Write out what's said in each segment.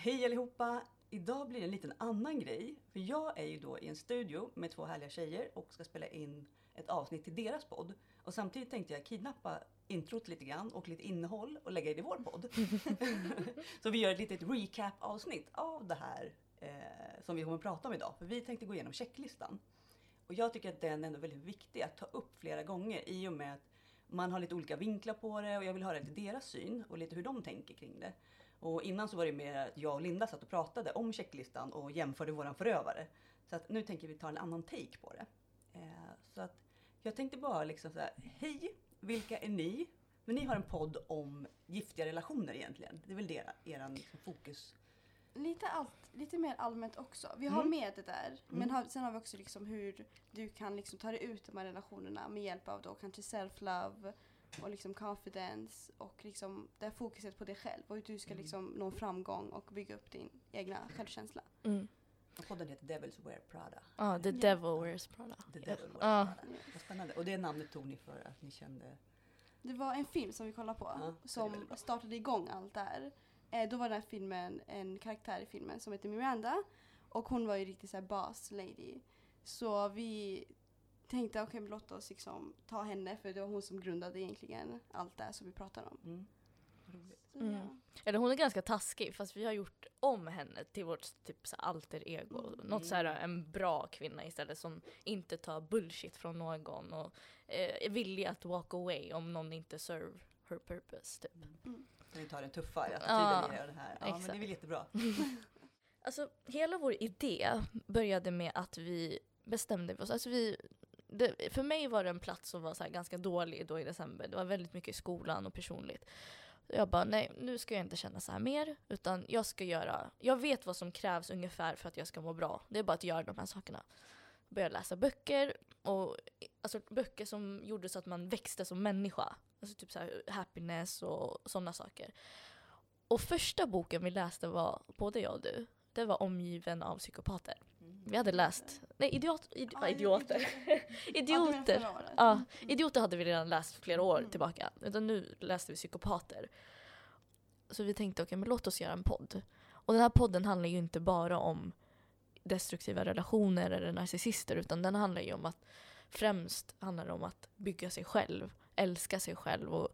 Hej allihopa! Idag blir det en liten annan grej. För jag är ju då i en studio med två härliga tjejer och ska spela in ett avsnitt till deras podd. Och samtidigt tänkte jag kidnappa introt lite grann och lite innehåll och lägga det i vår podd. så vi gör ett litet recap-avsnitt av det här eh, som vi kommer att prata om idag. För vi tänkte gå igenom checklistan. Och jag tycker att den är ändå väldigt viktig att ta upp flera gånger i och med att man har lite olika vinklar på det och jag vill höra lite deras syn och lite hur de tänker kring det. Och innan så var det mer att jag och Linda satt och pratade om checklistan och jämförde våran förövare. Så att nu tänker vi ta en annan take på det. Eh, så att jag tänkte bara liksom så här, hej, vilka är ni? Men ni har en podd om giftiga relationer egentligen. Det är väl det, er liksom fokus? Lite, allt, lite mer allmänt också. Vi har Mm. med det där. Men har, sen har vi också liksom hur du kan liksom ta dig ut de här relationerna med hjälp av då kanske self-love och liksom confidence och liksom det här fokuset på dig själv och hur du ska Mm. liksom nå framgång och bygga upp din egna självkänsla. Mm. Och podden heter Devils Wear Prada. Ja, The Ja. Devil Wears Prada. The Devil Wears Ja. Prada. Vad spännande. Och det namnet tog ni för att ni kände... Det var en film som vi kollade på väldigt som startade igång allt det här. Eh, då var den här filmen en karaktär i filmen som heter Miranda och hon var ju riktigt såhär boss lady. Så vi tänkte okej men låt oss liksom ta henne för det var hon som grundade egentligen allt det här som vi pratar om. Mm. Så, Mm. ja. Eller hon är ganska taskig fast vi har gjort om henne till vårt typ så alter ego. Mm. Något så här en bra kvinna istället som inte tar bullshit från någon och eh, är villig att walk away om någon inte serve her purpose. Typ. Så ni tar den tuffare Ja, attityden i det här. Ja, men det är exakt. väl jättebra. Alltså hela vår idé började med att vi bestämde oss. Alltså vi, det, för mig var det en plats som var så här ganska dålig då i december. Det var väldigt mycket i skolan och personligt. Jag bara, nej nu ska jag inte känna så här mer. Utan jag ska göra, jag vet vad som krävs ungefär för att jag ska må bra. Det är bara att göra de här sakerna. Börja läsa böcker. Och, alltså böcker som gjorde så att man växte som människa. Alltså typ så här happiness och sådana saker. Och första boken vi läste var, både jag och du, det var Omgiven av psykopater. Vi hade läst, nej idiot, id, Ja, idioter. Idioter. Ja, Mm. idioter hade vi redan läst flera år Mm. tillbaka. Utan nu läste vi psykopater. Så vi tänkte, okej men låt oss göra en podd. Och den här podden handlar ju inte bara om destruktiva relationer eller narcissister utan den handlar ju om att främst handlar det om att bygga sig själv, älska sig själv och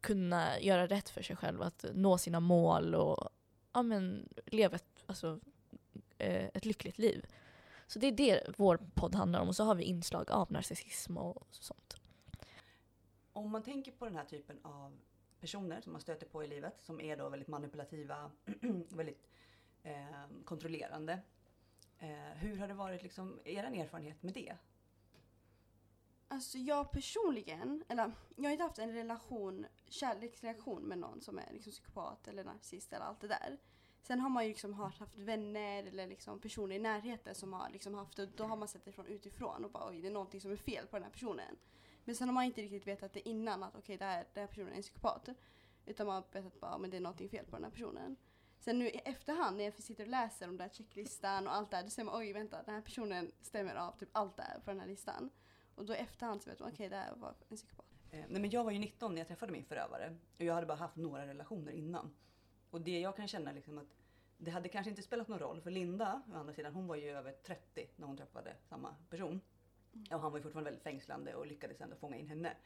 kunna göra rätt för sig själv, att nå sina mål och ja, men, leva ett, alltså, ett lyckligt liv. Så det är det vår podd handlar om och så har vi inslag av narcissism och sånt. Om man tänker på den här typen av personer som man stöter på i livet som är då väldigt manipulativa, väldigt eh, kontrollerande. Eh, hur har det varit liksom, er erfarenhet med det? Alltså jag personligen, eller jag har inte haft en relation, kärleksrelation med någon som är liksom psykopat eller narcissist eller allt det där. Sen har man ju liksom haft, vänner eller liksom personer i närheten som har liksom haft det. Då har man sett det från utifrån och bara oj det är någonting som är fel på den här personen. Men sen har man inte riktigt vetat det innan att okej det här, den här personen är en psykopat. Utan man har vetat bara men det är någonting fel på den här personen. Sen nu i efterhand när jag sitter och läser om den där checklistan och allt det här då ser man oj vänta den här personen stämmer av typ allt det här på den här listan. Och då i efterhand så vet man okej det här var en psykopat. Eh, nej men jag var ju 19 när jag träffade min förövare och jag hade bara haft några relationer innan. Och det jag kan känna liksom att det hade kanske inte spelat någon roll för Linda, å andra sidan, hon var ju över 30 när hon träffade samma person. Och han var ju fortfarande väldigt fängslande och lyckades ändå fånga in henne.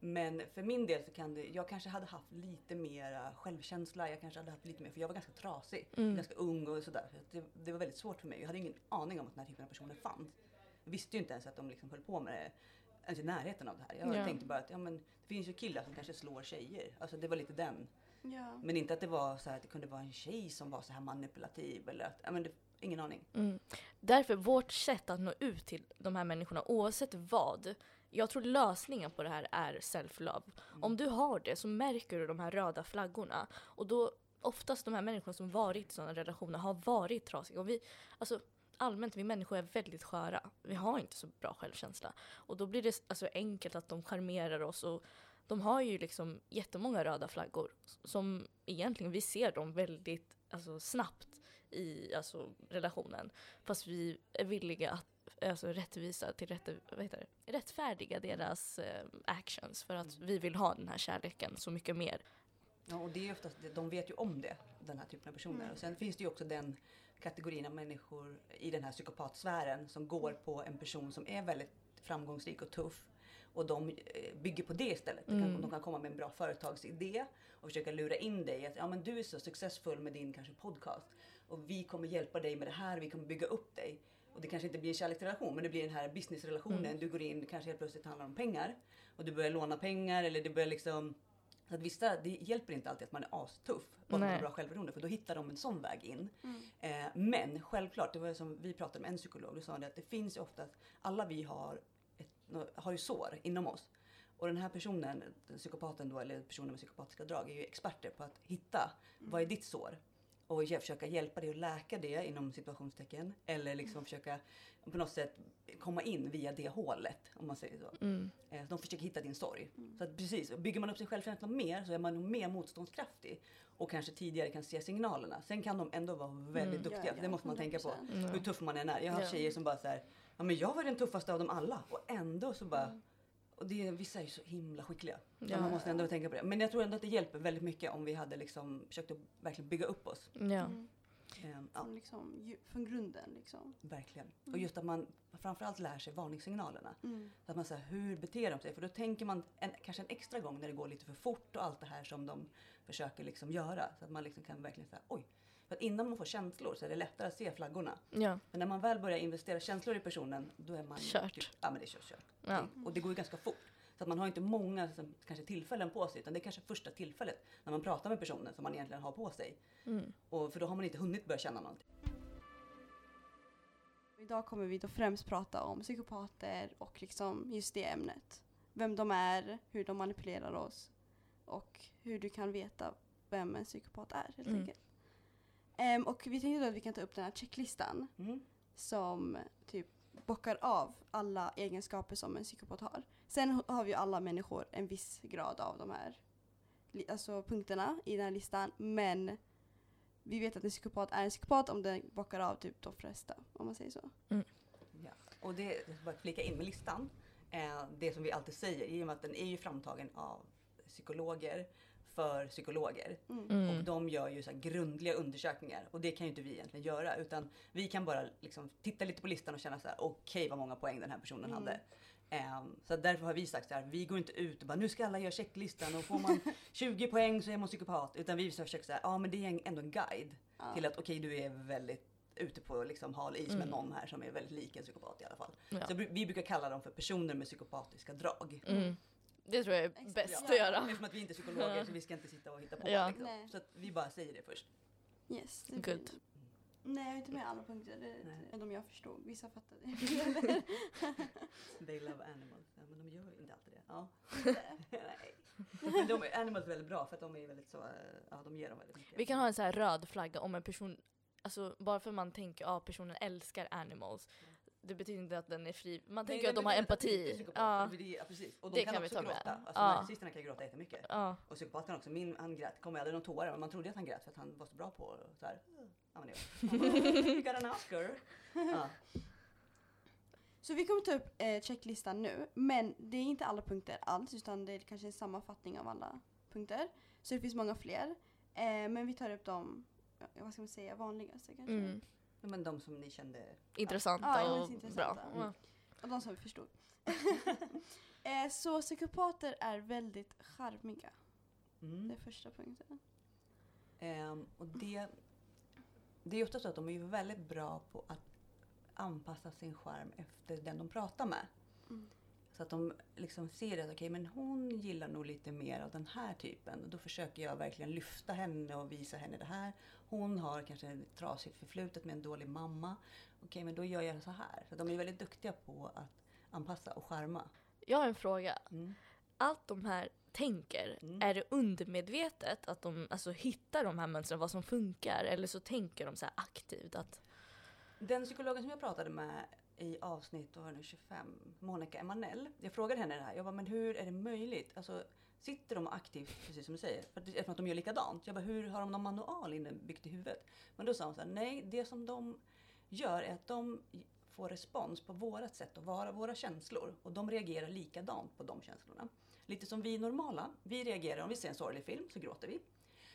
Men för min del så kan det, jag kanske hade haft lite mer självkänsla, jag kanske hade haft lite mer, för jag var ganska trasig, Mm. ganska ung och sådär. Så det, det var väldigt svårt för mig. Jag hade ingen aning om att den här typen av personer fanns. Jag visste ju inte ens att de liksom höll på med det, ens i närheten av det här. Jag Ja. tänkte bara att ja, men, det finns ju killar som kanske slår tjejer. Alltså det var lite den. Ja. Men inte att det var så här att det kunde vara en tjej som var så här manipulativ eller att, men det, ingen aning. Mm. Därför vårt sätt att nå ut till de här människorna oavsett vad. Jag tror lösningen på det här är self-love. Om du har det så märker du de här röda flaggorna. Och då oftast de här människorna som varit i sådana relationer har varit trasiga. Och vi, alltså, allmänt, vi människor är väldigt sköra. Vi har inte så bra självkänsla. Och då blir det alltså enkelt att de charmerar oss. Och de har ju liksom jättemånga röda flaggor. Som egentligen, vi ser dem väldigt alltså, snabbt i alltså, relationen. Fast vi är villiga att alltså, rättvisa till rätt, vad heter det? rättfärdiga deras eh, actions för att vi vill ha den här kärleken så mycket mer. Ja, och det är oftast, de vet ju om det, den här typen av personer. Mm. Och sen finns det ju också den kategorin av människor i den här psykopatsfären som går på en person som är väldigt framgångsrik och tuff. Och de eh, bygger på det istället. De, kan, Mm. de kan komma med en bra företagsidé och försöka lura in dig att ja, men du är så successfull med din kanske podcast. Och vi kommer hjälpa dig med det här, vi kommer bygga upp dig. Och det kanske inte blir en kärleksrelation men det blir den här businessrelationen. Mm. Du går in, kanske helt plötsligt handlar om pengar. Och du börjar låna pengar eller det börjar liksom så att vissa, det hjälper inte alltid att man är astuff och att man har bra självförtroende för då hittar de en sån väg in. Mm. Eh, men självklart, det var som vi pratade med en psykolog, då sa det att det finns ju oftast, alla vi har, har ju sår inom oss. Och den här personen, den psykopaten då, eller personen med psykopatiska drag, är ju experter på att hitta vad är ditt sår? Och försöka hjälpa dig att läka det inom situationstecken. Eller liksom försöka på något sätt komma in via det hålet, om man säger så. Mm. Eh, De försöker hitta din story. Så att precis, bygger man upp sin självkänsla mer så är man mer motståndskraftig. Och kanske tidigare kan se signalerna. Sen kan de ändå vara väldigt Mm. duktiga. Ja, ja, det måste man tänka på. 100%. Mm. Hur tuff man än är. Jag har haft Ja. tjejer som bara så här, ja men jag var den tuffaste av dem alla. Och ändå så bara, och det, vissa är ju så himla skickliga. Ja. man måste ändå tänka på det. Men jag tror ändå att det hjälper väldigt mycket om vi hade liksom försökt att verkligen bygga upp oss. Ja. Mm. Ehm, ja. Från, liksom, från grunden liksom. Verkligen. Och Mm. just att man framförallt lär sig varningssignalerna. Mm. Så att man säger hur beter de sig? För då tänker man en, kanske en extra gång när det går lite för fort och allt det här som de försöker liksom göra. Så att man liksom kan verkligen säga oj. För att innan man får känslor så är det lättare att se flaggorna. Ja. Men när man väl börjar investera känslor i personen då är man Kört. Typ, ja men det är kört. kört. Ja. Och det går ju ganska fort. Så att man har inte många som, kanske tillfällen på sig utan det är kanske första tillfället när man pratar med personen som man egentligen har på sig. Mm. Och för då har man inte hunnit börja känna någonting. Idag kommer vi då främst prata om psykopater och liksom just det ämnet. Vem de är, hur de manipulerar oss och hur du kan veta vem en psykopat är helt Mm. enkelt. Ehm, och vi tänkte då att vi kan ta upp den här checklistan Mm. som typ bockar av alla egenskaper som en psykopat har. Sen har vi ju alla människor en viss grad av de här alltså punkterna i den här listan. Men vi vet att en psykopat är en psykopat om den bockar av typ de flesta, om man säger så. Ja. Och det, jag ska bara flika in med listan. Eh, det som vi alltid säger, i och med att den är ju framtagen av psykologer för psykologer. Mm. Och Mm. de gör ju så här grundliga undersökningar och det kan ju inte vi egentligen göra utan vi kan bara liksom titta lite på listan och känna så här: okej vad många poäng den här personen Mm. hade. Ehm, så därför har vi sagt så här, vi går inte ut och bara nu ska alla göra checklistan och får man 20 poäng så är man psykopat. Utan vi försöker säga, ja men det är en- ändå en guide Ja. till att okej du är väldigt ute på liksom hal is med Mm. någon här som är väldigt lik en psykopat i alla fall. Ja. Så vi vi brukar kalla dem för personer med psykopatiska drag. Mm. Det tror jag är Exakt. bäst Ja. att göra. Eftersom att vi inte är psykologer så vi ska inte sitta och hitta på. Ja. Liksom. Så att vi bara säger det först. Yes, det är Good. fint. Nej, jag är inte med alla punkter. Det Nej. är de jag förstod. Vissa fattade. They love animals. Ja, men de gör ju inte alltid det. Ja. Nej. Men de är animals väldigt bra för att de är väldigt så, ja de ger dem väldigt mycket. Vi kan ha en så här röd flagga om en person, alltså bara för man tänker att ah, personen älskar animals. Det betyder inte att den är fri. Man Nej, tänker nej, att de har empati. Ja. Ja, precis. Och de Det kan, kan vi också ta med. gråta. Alltså Ja. narcissisterna kan gråta jättemycket. Ja. Och psykopaterna också. Min, han grät, kom aldrig någon tårar men man trodde att han grät för att han var så bra på så här. Ja, men det var. Han bara, You got an Oscar. Ja. Så vi kommer ta upp eh, checklistan nu. Men det är inte alla punkter alls utan det är kanske en sammanfattning av alla punkter. Så det finns många fler. Eh, men vi tar upp de, vad ska man säga, vanligaste kanske. Mm. Ja, Men de som ni kände. Intressanta Ja, ja, och intressanta. bra. Ja. Och de som vi förstod. eh, så psykopater är väldigt charmiga. Det Mm. är första punkten. Ehm, och det, det är ofta så att de är väldigt bra på att anpassa sin skärm efter den de pratar med. Mm. Så att de liksom ser att okej, men hon gillar nog lite mer av den här typen. Och då försöker jag verkligen lyfta henne och visa henne det här. Hon har kanske ett trasigt förflutet med en dålig mamma. Okej, men då gör jag så här. Så de är väldigt duktiga på att anpassa och skärma. Jag har en fråga. Mm. Allt de här tänker, Mm. är det undermedvetet att de alltså, hittar de här mönstren, vad som funkar? Eller så tänker de så aktivt att Den psykologen som jag pratade med i avsnitt 25, Monica Emanell. Jag frågade henne det här. Jag bara, men hur är det möjligt? Alltså, sitter de aktivt, precis som du säger, för att, eftersom att de gör likadant. Jag bara, hur har de någon manual inbyggt i huvudet? Men då sa hon så här, nej, det som de gör är att de får respons på vårat sätt att vara, våra känslor. Och de reagerar likadant på de känslorna. Lite som vi normala. Vi reagerar, om vi ser en sorglig film så gråter vi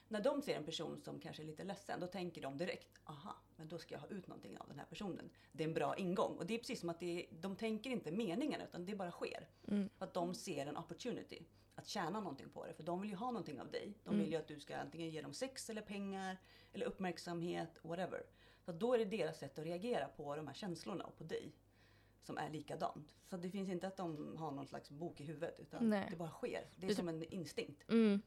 när de ser en person som kanske är lite ledsen, då tänker de direkt, aha, men då ska jag ha ut någonting av den här personen. Det är en bra ingång. Och det är precis som att det de tänker inte meningen, utan det bara sker. Mm. Att de ser en opportunity att tjäna någonting på det. För de vill ju ha någonting av dig. De vill ju att du ska antingen ge dem sex eller pengar eller uppmärksamhet, whatever. Så då är det deras sätt att reagera på de här känslorna och på dig som är likadant. Så det finns inte att de har någon slags bok i huvudet utan Nej. det bara sker. Det är som en instinkt. Mm.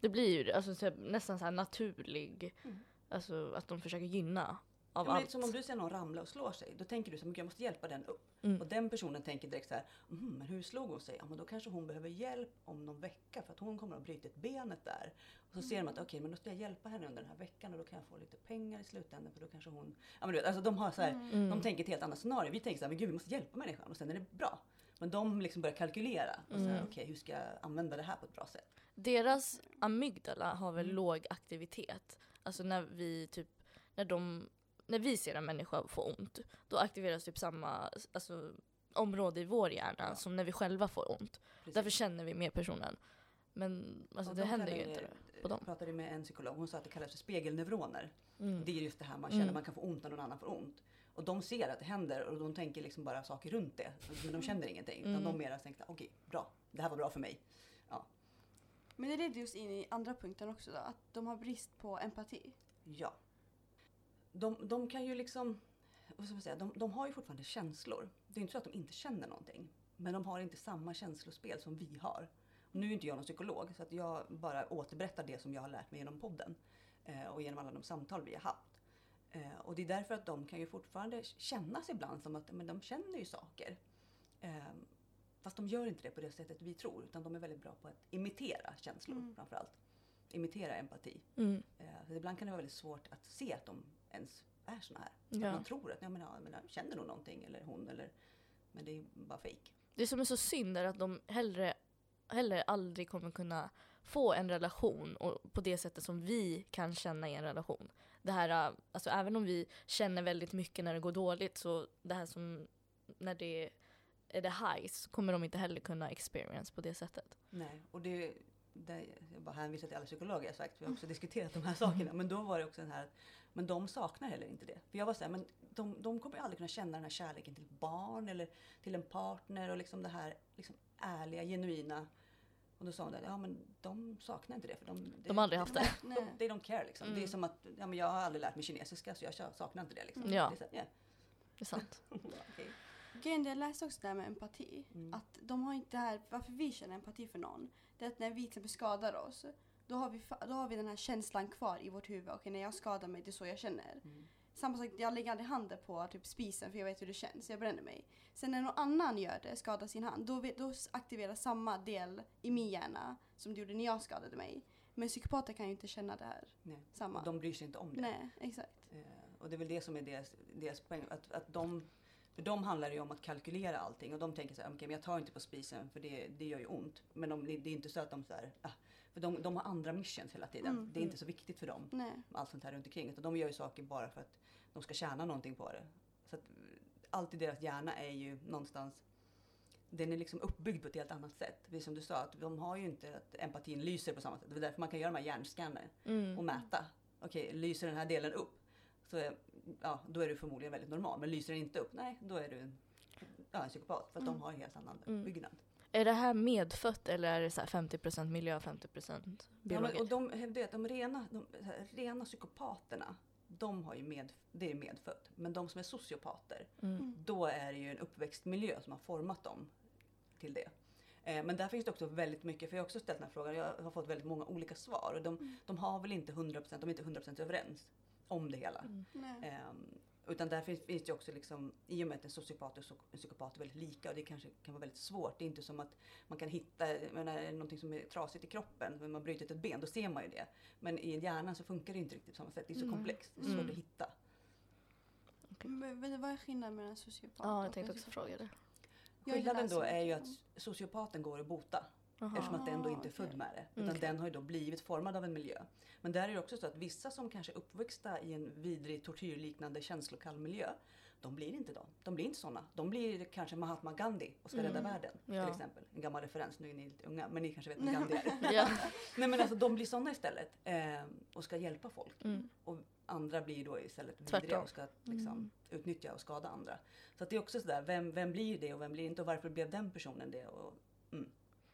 Det blir ju alltså, så nästan så naturlig, Mm. alltså att de försöker gynna av Ja, men det är allt. som om du ser någon ramla och slår sig. Då tänker du så här, "Men jag måste hjälpa den upp. Mm. Och den personen tänker direkt så här, mm, men hur slog hon sig? Ja, men då kanske hon behöver hjälp om någon vecka för att hon kommer att bryta ett benet där. Och så ser de att okej, men då ska jag hjälpa henne under den här veckan och då kan jag få lite pengar i slutändan för då kanske hon... Ja, men du vet, alltså de har så här, Mm. de tänker ett helt annat scenario. Vi tänker så här, men gud vi måste hjälpa människan och sen är det bra. Men de liksom börjar kalkylera. Och så här, Mm. okej, hur ska jag använda det här på ett bra sätt? Deras amygdala har väl Mm. låg aktivitet. Alltså när vi typ, när de, när vi ser en människa få ont, då aktiveras typ samma alltså, område i vår hjärna Ja. som när vi själva får ont. Precis. Därför känner vi med personen. Men alltså, Och det de händer ju inte på dem. Jag pratade med en psykolog, hon sa att det kallas för spegelneuroner. Mm. Det är just det här man känner, Mm. man kan få ont när någon annan får ont. Och de ser att det händer och de tänker liksom bara saker runt det. Men de känner ingenting. Utan Mm. de mera tänkte, okej, bra. Det här var bra för mig. Men det leder just in i andra punkten också då, att de har brist på empati. Ja. De, de kan ju liksom, vad ska man säga, de, de har ju fortfarande känslor. Det är inte så att de inte känner någonting. Men de har inte samma känslospel som vi har. Nu är inte jag någon psykolog så att jag bara återberättar det som jag har lärt mig genom podden. Eh, och genom alla de samtal vi har haft. Eh, och det är därför att de kan ju fortfarande kännas ibland som att men de känner ju saker. Eh, Fast de gör inte det på det sättet vi tror. Utan de är väldigt bra på att imitera känslor Mm. framförallt. Imitera empati. Mm. Eh, ibland kan det vara väldigt svårt att se att de ens är såna här. Ja. Att man tror att ja, men, ja, men, känner nog någonting eller hon eller men det är bara fejk. Det som är så synd är att de hellre, hellre aldrig kommer kunna få en relation och på det sättet som vi kan känna i en relation. Det här, alltså även om vi känner väldigt mycket när det går dåligt så det här som när det är det highs så kommer de inte heller kunna experience på det sättet. Nej, och det, det jag bara hänvisar till alla psykologer jag sagt, vi har också diskuterat de här sakerna. Men då var det också den här, men de saknar heller inte det. För jag var så här, men de, de kommer aldrig kunna känna den här kärleken till barn eller till en partner och liksom det här liksom ärliga, genuina. Och då sa hon att ja, men de saknar inte det. För de, De har aldrig haft det. De, they don't care liksom. Det är Mm. som att ja, men jag har aldrig lärt mig kinesiska så jag saknar inte det. Liksom. Ja. Det är så, ja, Det är sant. okej. Grejen, jag läste också det här med empati. Mm. Att de har inte det här, varför vi känner empati för någon, det är att när vi till exempel skadar oss, då har vi, då har vi den här känslan kvar i vårt huvud. Okej, när jag skadar mig, det är så jag känner. Mm. Samma sak, jag lägger aldrig handen på typ spisen för jag vet hur det känns, jag bränner mig. Sen när någon annan gör det, skadar sin hand, då, då aktiveras samma del i min hjärna som det gjorde när jag skadade mig. Men psykopater kan ju inte känna det här. Nej. Samma. De bryr sig inte om det. Nej, exakt. Eh, och det är väl det som är deras, deras poäng. Att, att de, för dem handlar ju om att kalkylera allting. Och de tänker så här, okej men jag tar inte på spisen för det, det gör ju ont. Men de, det är inte så att de så här, ah, för de, de har andra missions hela tiden. Mm, det är mm. inte så viktigt för dem. Nej. Allt sånt här runt omkring. Utan de gör ju saker bara för att de ska tjäna någonting på det. Så att allt i deras hjärna är ju någonstans den är liksom uppbyggd på ett helt annat sätt. Precis som du sa, att de har ju inte att empatin lyser på samma sätt. Det är därför man kan göra de här hjärnscanner Mm. och mäta. Okej, lyser den här delen upp? Så ja, då är du förmodligen väldigt normal. Men lyser den inte upp? Nej, då är du en, ja, en psykopat. För att Mm. de har en helt annan Mm. byggnad. Är det här medfött eller är det så här 50% miljö, 50% Ja, biologi? men, och de att de rena, de, här, rena psykopaterna, de har ju med, det är medfött. Men de som är sociopater, mm. då är det ju en uppväxtmiljö som har format dem till det. Eh, Men där finns det också väldigt mycket, för jag har också ställt den här frågan, jag har fått väldigt många olika svar. Och de, Mm. de har väl inte 100%, de är inte 100% överens om det hela. Mm. Ehm, utan där finns, finns det också liksom, i och med att en sociopat och en psykopat är väldigt lika och det kanske kan vara väldigt svårt. Det är inte som att man kan hitta, menar, är det någonting som är trasigt i kroppen, när man brutit ett ben, då ser man ju det. Men i hjärnan så funkar det inte riktigt på samma sätt. Det är så Mm. komplext, det är svårt Mm. att hitta. Men, men vad är skillnaden mellan sociopat Ja, och jag tänkte en också fråga det. Skillnaden då är ju att sociopaten går att bota. Jaha. Eftersom att den då inte är född med det. Utan Okej. den har ju då blivit formad av en miljö. Men där är det också så att vissa som kanske är uppväxta i en vidrig tortyrliknande känslokall miljö. De blir inte de. De blir inte sådana. De blir kanske Mahatma Gandhi och ska Mm. rädda världen. Ja. Till exempel. En gammal referens, nu är ni lite unga, men ni kanske vet vem Gandhi är. Ja. Nej men alltså de blir sådana istället. Eh, och ska hjälpa folk. Mm. Och andra blir då istället vidriga och ska liksom, Mm. utnyttja och skada andra. Så det är också sådär, vem, vem blir det och vem blir inte och varför blev den personen det? Och,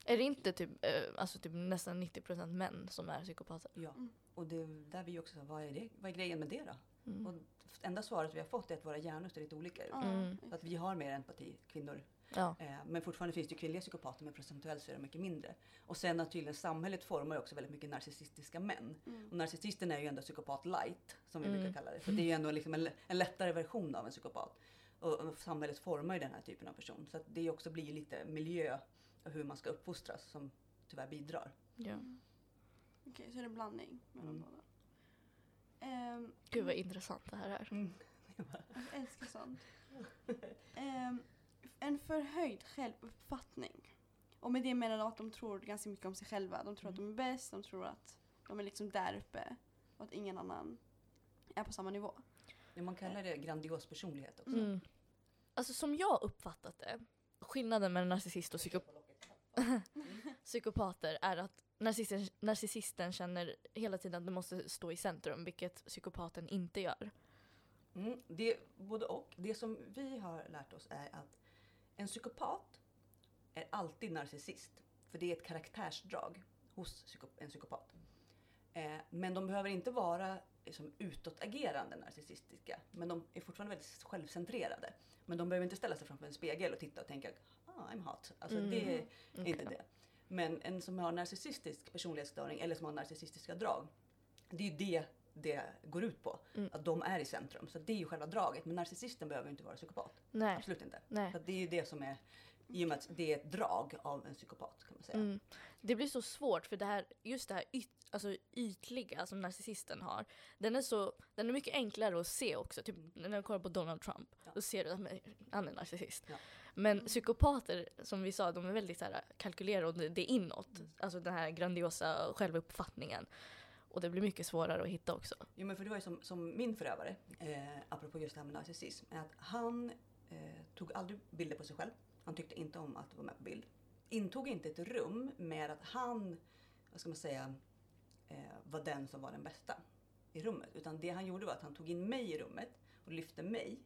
Är det inte typ, eh, alltså typ nästan 90% män som är psykopater? ja. Mm. och det, där vi också, vad är, det, vad är grejen med det då? Mm. Och enda svaret vi har fått är att våra hjärnor ser lite olika Mm. Att vi har mer empati, kvinnor. Ja. Eh, men fortfarande finns det kvinnliga psykopater men procentuellt så är det mycket mindre. Och sen att tydligen samhället formar också väldigt mycket narcissistiska män. Mm. Och narcissisten är ju ändå psykopat light, som vi Mm. brukar kalla det. För det är ju ändå liksom en, en lättare version av en psykopat. Och, och samhället formar ju den här typen av person. Så att det också blir lite miljö hur man ska uppfostras som tyvärr bidrar. ja. Okej, så är det en blandning mellan Mm. båda. Ehm, Gud vad intressant det här är. Jag älskar sånt. Ehm, en förhöjd självuppfattning. Och med det menar jag att de tror ganska mycket om sig själva. De tror att de är bäst, de tror att de är liksom där uppe. Och att ingen annan är på samma nivå. Ja, man kallar det grandios personlighet också. Mm. Alltså som jag uppfattat det, skillnaden mellan narcissist och psykop- psykopater är att narcissisten, narcissisten känner hela tiden att du måste stå i centrum, vilket psykopaten inte gör. Mm, det, både och. Det som vi har lärt oss är att en psykopat är alltid narcissist. För det är ett karaktärsdrag hos psyko, en psykopat. Eh, men de behöver inte vara liksom, utåtagerande narcissistiska. Men de är fortfarande väldigt självcentrerade. Men de behöver inte ställa sig framför en spegel och titta och tänka ah, I'm hot. Alltså, Mm. Det är Okej. inte det. Men en som har narcissistisk personlighetsstörning eller som har narcissistiska drag. Det är ju det det går ut på. Mm. Att de är i centrum. Så det är ju själva draget. Men narcissisten behöver ju inte vara psykopat. Nej. Absolut inte. Nej. Så det är ju det som är, i och med att det är ett drag av en psykopat kan man säga. Mm. Det blir så svårt för det här, just det här yt, alltså ytliga som narcissisten har. Den är, så, den är mycket enklare att se också. Typ när du kollar på Donald Trump. Ja. Då ser du att han är narcissist. Ja. Men psykopater, som vi sa, de är väldigt så här, kalkylerade och det det är inåt. Mm. Alltså den här grandiosa självuppfattningen. Och det blir mycket svårare att hitta också. Jo men för det var ju som, som min förövare, eh, apropå just det här med narcissism, är att han eh, tog aldrig bilder på sig själv. Han tyckte inte om att vara med på bild. Intog inte ett rum med att han, vad ska man säga, eh, var den som var den bästa i rummet. Utan det han gjorde var att han tog in mig i rummet och lyfte mig.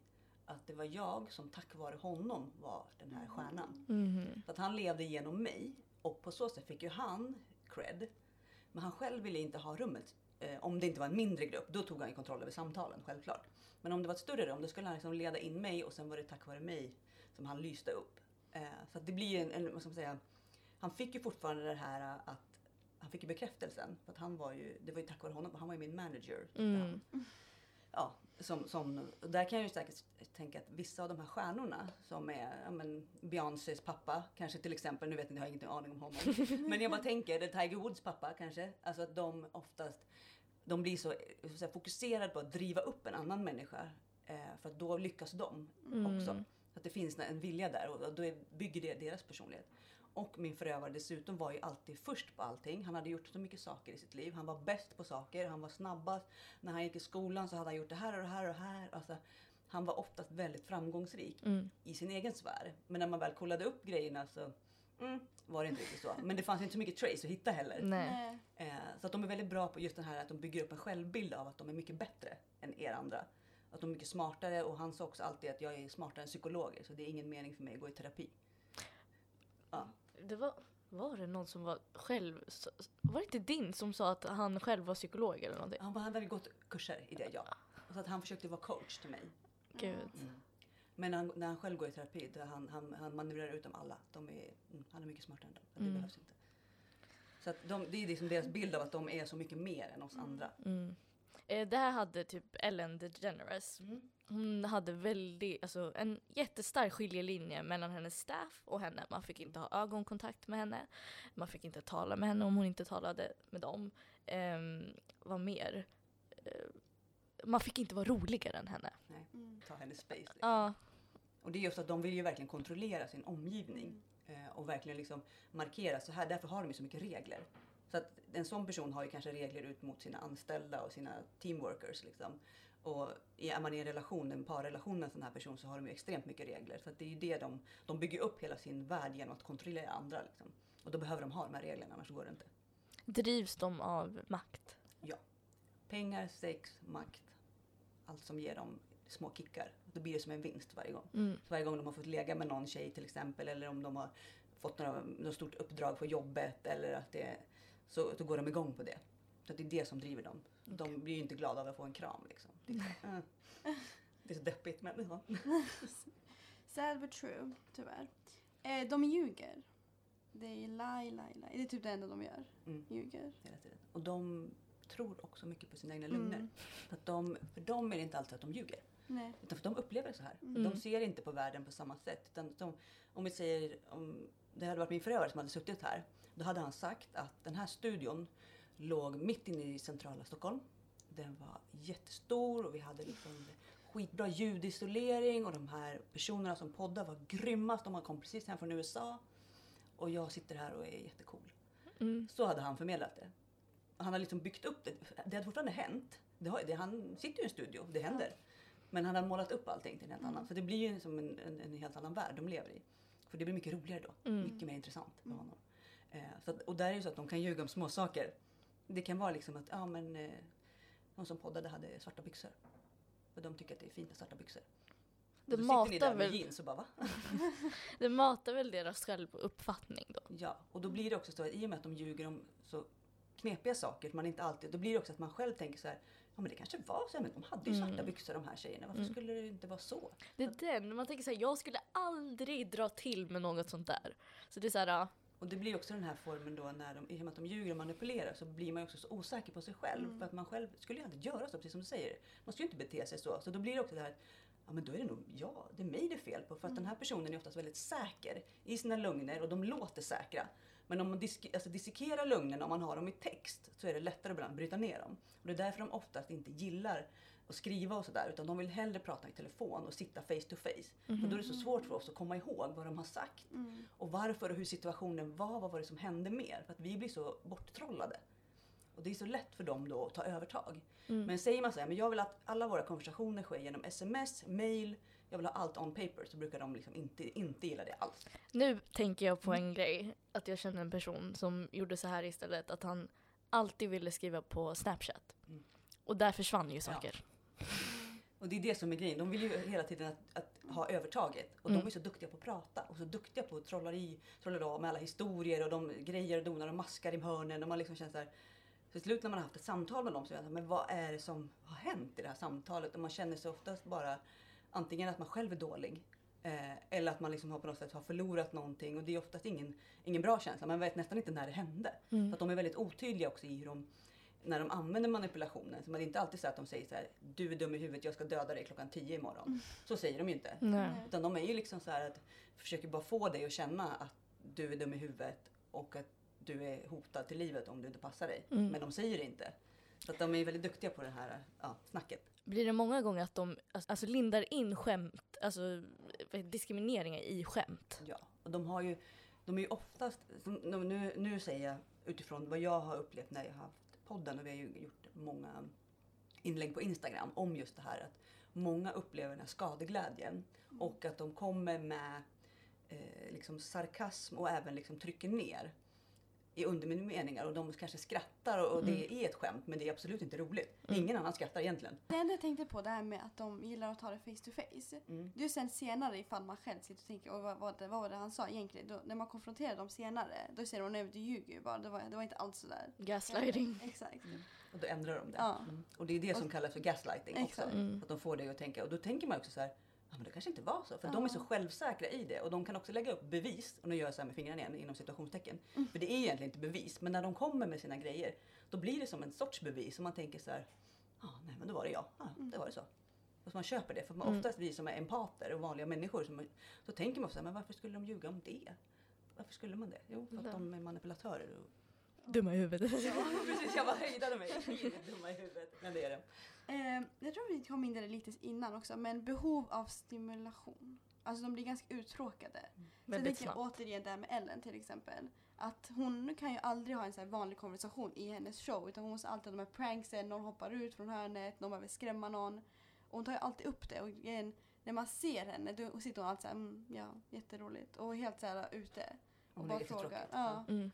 Att det var jag som tack vare honom var den här stjärnan. Mhm. Så att han levde genom mig och på så sätt fick ju han cred. Men han själv ville inte ha rummet. Eh, om det inte var en mindre grupp, då tog han ju kontroll över samtalen självklart. Men om det var ett större rum, då skulle han liksom leda in mig och sen var det tack vare mig som han lyste upp. Eh, så att det blir en, en, vad ska man säga, han fick ju fortfarande det här eh, att han fick ju bekräftelsen. För att han var ju, det var ju tack vare honom, han var ju min manager. Mm. Ja, som, som, där kan jag ju säkert tänka att vissa av de här stjärnorna som är ja, men Beyoncés pappa, kanske till exempel, nu vet inte, jag har ingen aning om honom. men jag bara tänker, det är Tiger Woods pappa kanske, alltså att de oftast de blir så, så säga, fokuserade på att driva upp en annan människa. Eh, för att då lyckas de också. Mm. Så att det finns en vilja där och då är, bygger det deras personlighet. Och min förövare dessutom var ju alltid först på allting. Han hade gjort så mycket saker i sitt liv. Han var bäst på saker, han var snabbast. När han gick i skolan så hade han gjort det här och det här och det här. Alltså, han var oftast väldigt framgångsrik Mm. i sin egen sfär. Men när man väl kollade upp grejerna så mm, var det inte riktigt så. Men det fanns inte så mycket trace att hitta heller. Nej. Eh, så att de är väldigt bra på just den här att de bygger upp en självbild av att de är mycket bättre än er andra. Att de är mycket smartare och han sa också alltid att jag är smartare än psykologer så det är ingen mening för mig att gå i terapi. Det var, var det någon som var själv... Var det inte din som sa att han själv var psykolog eller någonting? Han, han hade gått kurser i det, ja. Och så att han försökte vara coach till mig. Gud. Men när han, när han själv går i terapi, då han, han, han manövrerar ut dem alla. De är, mm, han är mycket smartare än dem. Det Mm. behövs inte. Så de, det är liksom deras bild av att de är så mycket mer än oss andra. Mm. Eh, det här hade typ Ellen DeGeneres. Hon hade väldigt, alltså en jättestark skiljelinje mellan hennes staff och henne. Man fick inte ha ögonkontakt med henne. Man fick inte tala med henne om hon inte talade med dem. Um, vad mer? Eh, man fick inte vara roligare än henne. Mm. Ta hennes space. Liksom. Ja, Och det är just att de vill ju verkligen kontrollera sin omgivning. Eh, och verkligen liksom markera så här. Därför har de ju så mycket regler. Så att en sån person har ju kanske regler ut mot sina anställda och sina teamworkers. Liksom. Och är man i en relation, en parrelation med en sån här person så har de ju extremt mycket regler. Så det är ju det de, de bygger upp hela sin värld genom att kontrollera andra. Liksom. Och då behöver de ha de här reglerna, annars går det inte. Drivs de av makt? Pengar, sex, makt. Allt som ger dem små kickar. Då blir det som en vinst varje gång. Mm. Så varje gång de har fått lägga med någon tjej till exempel eller om de har fått några, något stort uppdrag på jobbet eller att det så, så går de igång på det. Så det är det som driver dem. De blir ju inte glada av att få en kram liksom. Det är, så, äh. det är så deppigt men ja. Sad but true, tyvärr. Eh, de ljuger. They lie, lie, lie. Det är typ det enda de gör. Mm. Ljuger. hela tiden. Och de tror också mycket på sina egna lögner. Mm. För att de, för dem är det inte alltid att de ljuger. Nej. Utan för de upplever det så här. Mm. De ser inte på världen på samma sätt. Utan de, om vi säger, om det hade varit min förövare som hade suttit här. Då hade han sagt att den här studion låg mitt inne i centrala Stockholm. Den var jättestor och vi hade liksom skitbra ljudisolering och de här personerna som poddar var grymmast. De kom precis hem från USA. Och jag sitter här och är jättecool. Mm. Så hade han förmedlat det. Han har liksom byggt upp det. Det hade fortfarande hänt. Det har, det, han sitter ju i en studio, det händer. Men han har målat upp allting till en helt annan. Så det blir ju som en, en, en helt annan värld de lever i. För det blir mycket roligare då. Mm. Mycket mer intressant för honom. Eh, att, och där är det så att de kan ljuga om små saker. Det kan vara liksom att, ja men eh, de som poddade hade svarta byxor. Och de tycker att det är fint med svarta byxor. Det då sitter ni där matar, med väl, jeans och bara va? det matar väl deras självuppfattning då? Ja, och då blir det också så att i och med att de ljuger om så knepiga saker, man inte alltid, då blir det också att man själv tänker så här, ja men det kanske var så, men de hade ju svarta Mm. byxor de här tjejerna, varför Mm. skulle det inte vara så? Det är den, man tänker såhär, jag skulle aldrig dra till med något sånt där. Så det är såhär, ja, Och det blir också den här formen då när de, i och med att de ljuger och manipulerar så blir man också så osäker på sig själv. Mm. För att man själv skulle ju aldrig göra så, precis som du säger. Man skulle ju inte bete sig så. Så då blir det också det här, ja men då är det nog jag, det är mig det är fel på. För att den här personen är oftast väldigt säker i sina lögner och de låter säkra. Men om man disk, alltså dissekerar lögnerna, om man har dem i text, så är det lättare ibland att bryta ner dem. Och det är därför de oftast inte gillar att skriva och sådär, utan de vill hellre prata i telefon och sitta face to face. För då är det så svårt för oss att komma ihåg vad de har sagt. Mm. Och varför och hur situationen var, vad var det som hände mer? För att vi blir så borttrollade. Och det är så lätt för dem då att ta övertag. Mm. Men säger man så här, men jag vill att alla våra konversationer sker genom sms, mail, jag vill ha allt on paper, så brukar de liksom inte, inte gilla det alls. Nu tänker jag på Mm. en grej, att jag känner en person som gjorde så här istället, att han alltid ville skriva på Snapchat. Mm. Och där försvann ju saker. Och det är det som är grejen. De vill ju hela tiden att, att ha övertaget. Och Mm. de är så duktiga på att prata och så duktiga på att trolla i, trolla av med alla historier och de grejer och donar och maskar i hörnen. Och man liksom känner så här, till slut när man har haft ett samtal med dem så är det här, men vad är det som har hänt i det här samtalet? Och man känner sig oftast bara antingen att man själv är dålig eh, eller att man liksom har på något sätt har förlorat någonting. Och det är oftast ingen, ingen bra känsla. Man vet nästan inte när det hände. Mm. För att de är väldigt otydliga också i hur de när de använder manipulationen. Så man är inte alltid så att de säger så här, du är dum i huvudet, jag ska döda dig klockan 10 imorgon. Så säger de ju inte. Nej. Utan de är ju liksom så här att försöker bara få dig att känna att du är dum i huvudet och att du är hotad till livet om du inte passar dig. Mm. Men de säger det inte. Så att de är väldigt duktiga på det här ja, snacket. Blir det många gånger att de alltså, lindar in skämt, alltså diskrimineringar i skämt? Ja. Och de har ju, de är ju oftast, nu, nu säger jag utifrån vad jag har upplevt när jag har haft podden och vi har ju gjort många inlägg på Instagram om just det här att många upplever den här skadeglädjen och att de kommer med eh, liksom sarkasm och även liksom trycker ner i undermeningar och de kanske skrattar och, och det är ett skämt men det är absolut inte roligt. Ingen annan skrattar egentligen. Det enda jag tänkte på det här med att de gillar att ta det face to face. Mm. Det är sen senare ifall man själv sitter och tänker "Oj, vad, vad, det- vad var det han sa egentligen? Då, när man konfronterar dem senare då säger de nej du ljuger ju bara. Det var, det var inte alls sådär. Gaslighting. Exakt. Och då ändrar de det. Ja. Mm. Och det är det som kallas för gaslighting också. Mm. Att de får dig att tänka. Och då tänker man också så här, ja men det kanske inte var så. För de är så Ja. självsäkra i det. Och de kan också lägga upp bevis. Och nu gör jag så här med fingrarna igen inom situationstecken. För det är egentligen inte bevis. Men när de kommer med sina grejer. Då blir det som en sorts bevis. Och man tänker så här, ja nej men då var det jag. Ja, det var det så. Och så man köper det. För man, Mm. oftast vi som är empater och vanliga människor. Som, så tänker man så här, men varför skulle de ljuga om det? Varför skulle man det? Jo, för att Ja. de är manipulatörer. Och, Dumma i huvudet. ja, precis. Jag bara hejdade mig. Dumma i huvudet. Men det är det. Eh, jag tror vi kom in där lite innan också, men behov av stimulation. Alltså de blir ganska uttråkade. Sen Väldigt tänker jag återigen där med Ellen till exempel. att hon kan ju aldrig ha en så här vanlig konversation i hennes show utan hon måste alltid ha de här pranksen, någon hoppar ut från hörnet, någon behöver skrämma någon. Och hon tar ju alltid upp det och igen, när man ser henne då sitter hon alltid såhär, mm, ja jätteroligt och helt såhär ute. Och Hon bara frågar. Ja, Mm.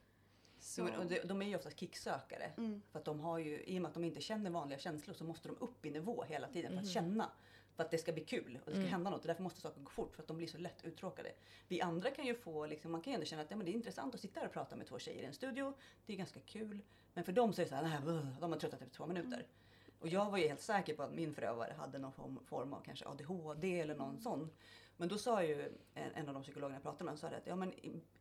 Så. Jo, de, de är ju oftast kicksökare. mm, För att de har ju, i och med att de inte känner vanliga känslor så måste de upp i nivå hela tiden för att Mhm. känna. För att det ska bli kul och det ska Mm. hända något. Och därför måste saker gå fort för att de blir så lätt uttråkade. Vi andra kan ju få, liksom, man kan ju ändå känna att ja, men det är intressant att sitta här och prata med två tjejer i en studio. Det är ganska kul. Men för dem så är det så här, nej, de har tröttnat efter två minuter. Och jag var ju helt säker på att min förövare hade någon form, av kanske ADHD eller någon sån. Men då sa ju en, en av de psykologerna jag pratade med, sa det att ja, men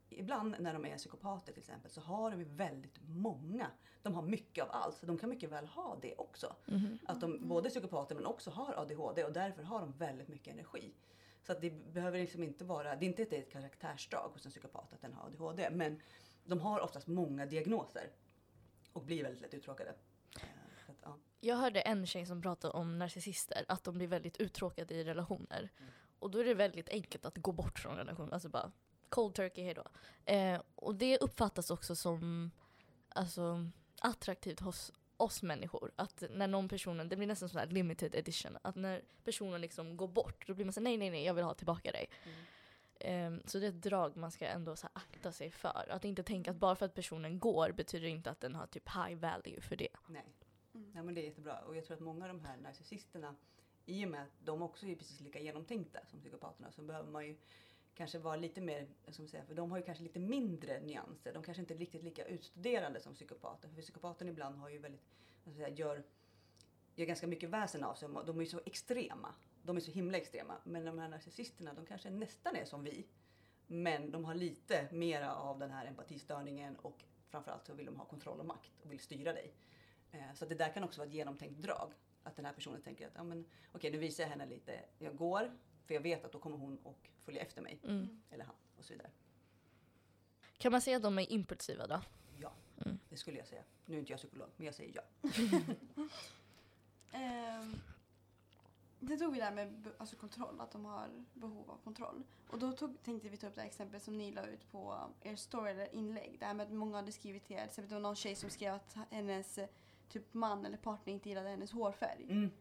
ibland när de är psykopater till exempel så har de ju väldigt många. De har mycket av allt, så de kan mycket väl ha det också. Mhm. Att de både är psykopater men också har ADHD och därför har de väldigt mycket energi. Så att det behöver liksom inte vara, det är inte ett- karaktärsdrag hos en psykopat att den har ADHD, men de har oftast många diagnoser och blir väldigt lätt uttråkade. Eh, att, ja. Jag hörde en tjej som pratade om narcissister, att de blir väldigt uttråkade i relationer. Mm. Och då är det väldigt enkelt att gå bort från relationen, alltså bara cold turkey, hejdå. Eh, och det uppfattas också som alltså, attraktivt hos oss människor. Att när någon person, det blir nästan sån här limited edition, att när personen liksom går bort, då blir man så nej nej nej, jag vill ha tillbaka dig. Mm. Eh, så det är ett drag man ska ändå så akta sig för. Att inte tänka att bara för att personen går betyder inte att den har typ high value för det. Nej. Mm. Ja, men det är jättebra. Och jag tror att många av de här narcissisterna, i och med att de också är precis lika genomtänkta som psykopaterna, så behöver man ju kanske vara lite mer, som säga, för de har ju kanske lite mindre nyanser. De kanske inte är riktigt lika utstuderande som psykopater. För psykopaten ibland har ju väldigt, vad ska säga, gör, gör ganska mycket väsen av sig. De är ju så extrema. De är så himla extrema. Men de här narcissisterna, de kanske nästan är som vi. Men de har lite mera av den här empatistörningen och framförallt så vill de ha kontroll och makt och vill styra dig. Eh, så att det där kan också vara ett genomtänkt drag. Att den här personen tänker att ja, men, okej, nu visar jag henne lite. Jag går, för jag vet att då kommer hon och följa efter mig. Mm. Eller han och så vidare. Kan man säga att de är impulsiva då? Ja, Mm. det skulle jag säga. Nu är inte jag psykolog, men jag säger ja. Ehm, det tog vi där med alltså kontroll, att de har behov av kontroll. Och då tog, tänkte vi ta upp det här exemplet som ni la ut på er story eller inlägg. Det här med att många hade skrivit till er. Till exempel det var någon tjej som skrev att hennes eh, typ man eller partner inte gillade hennes hårfärg. Mm.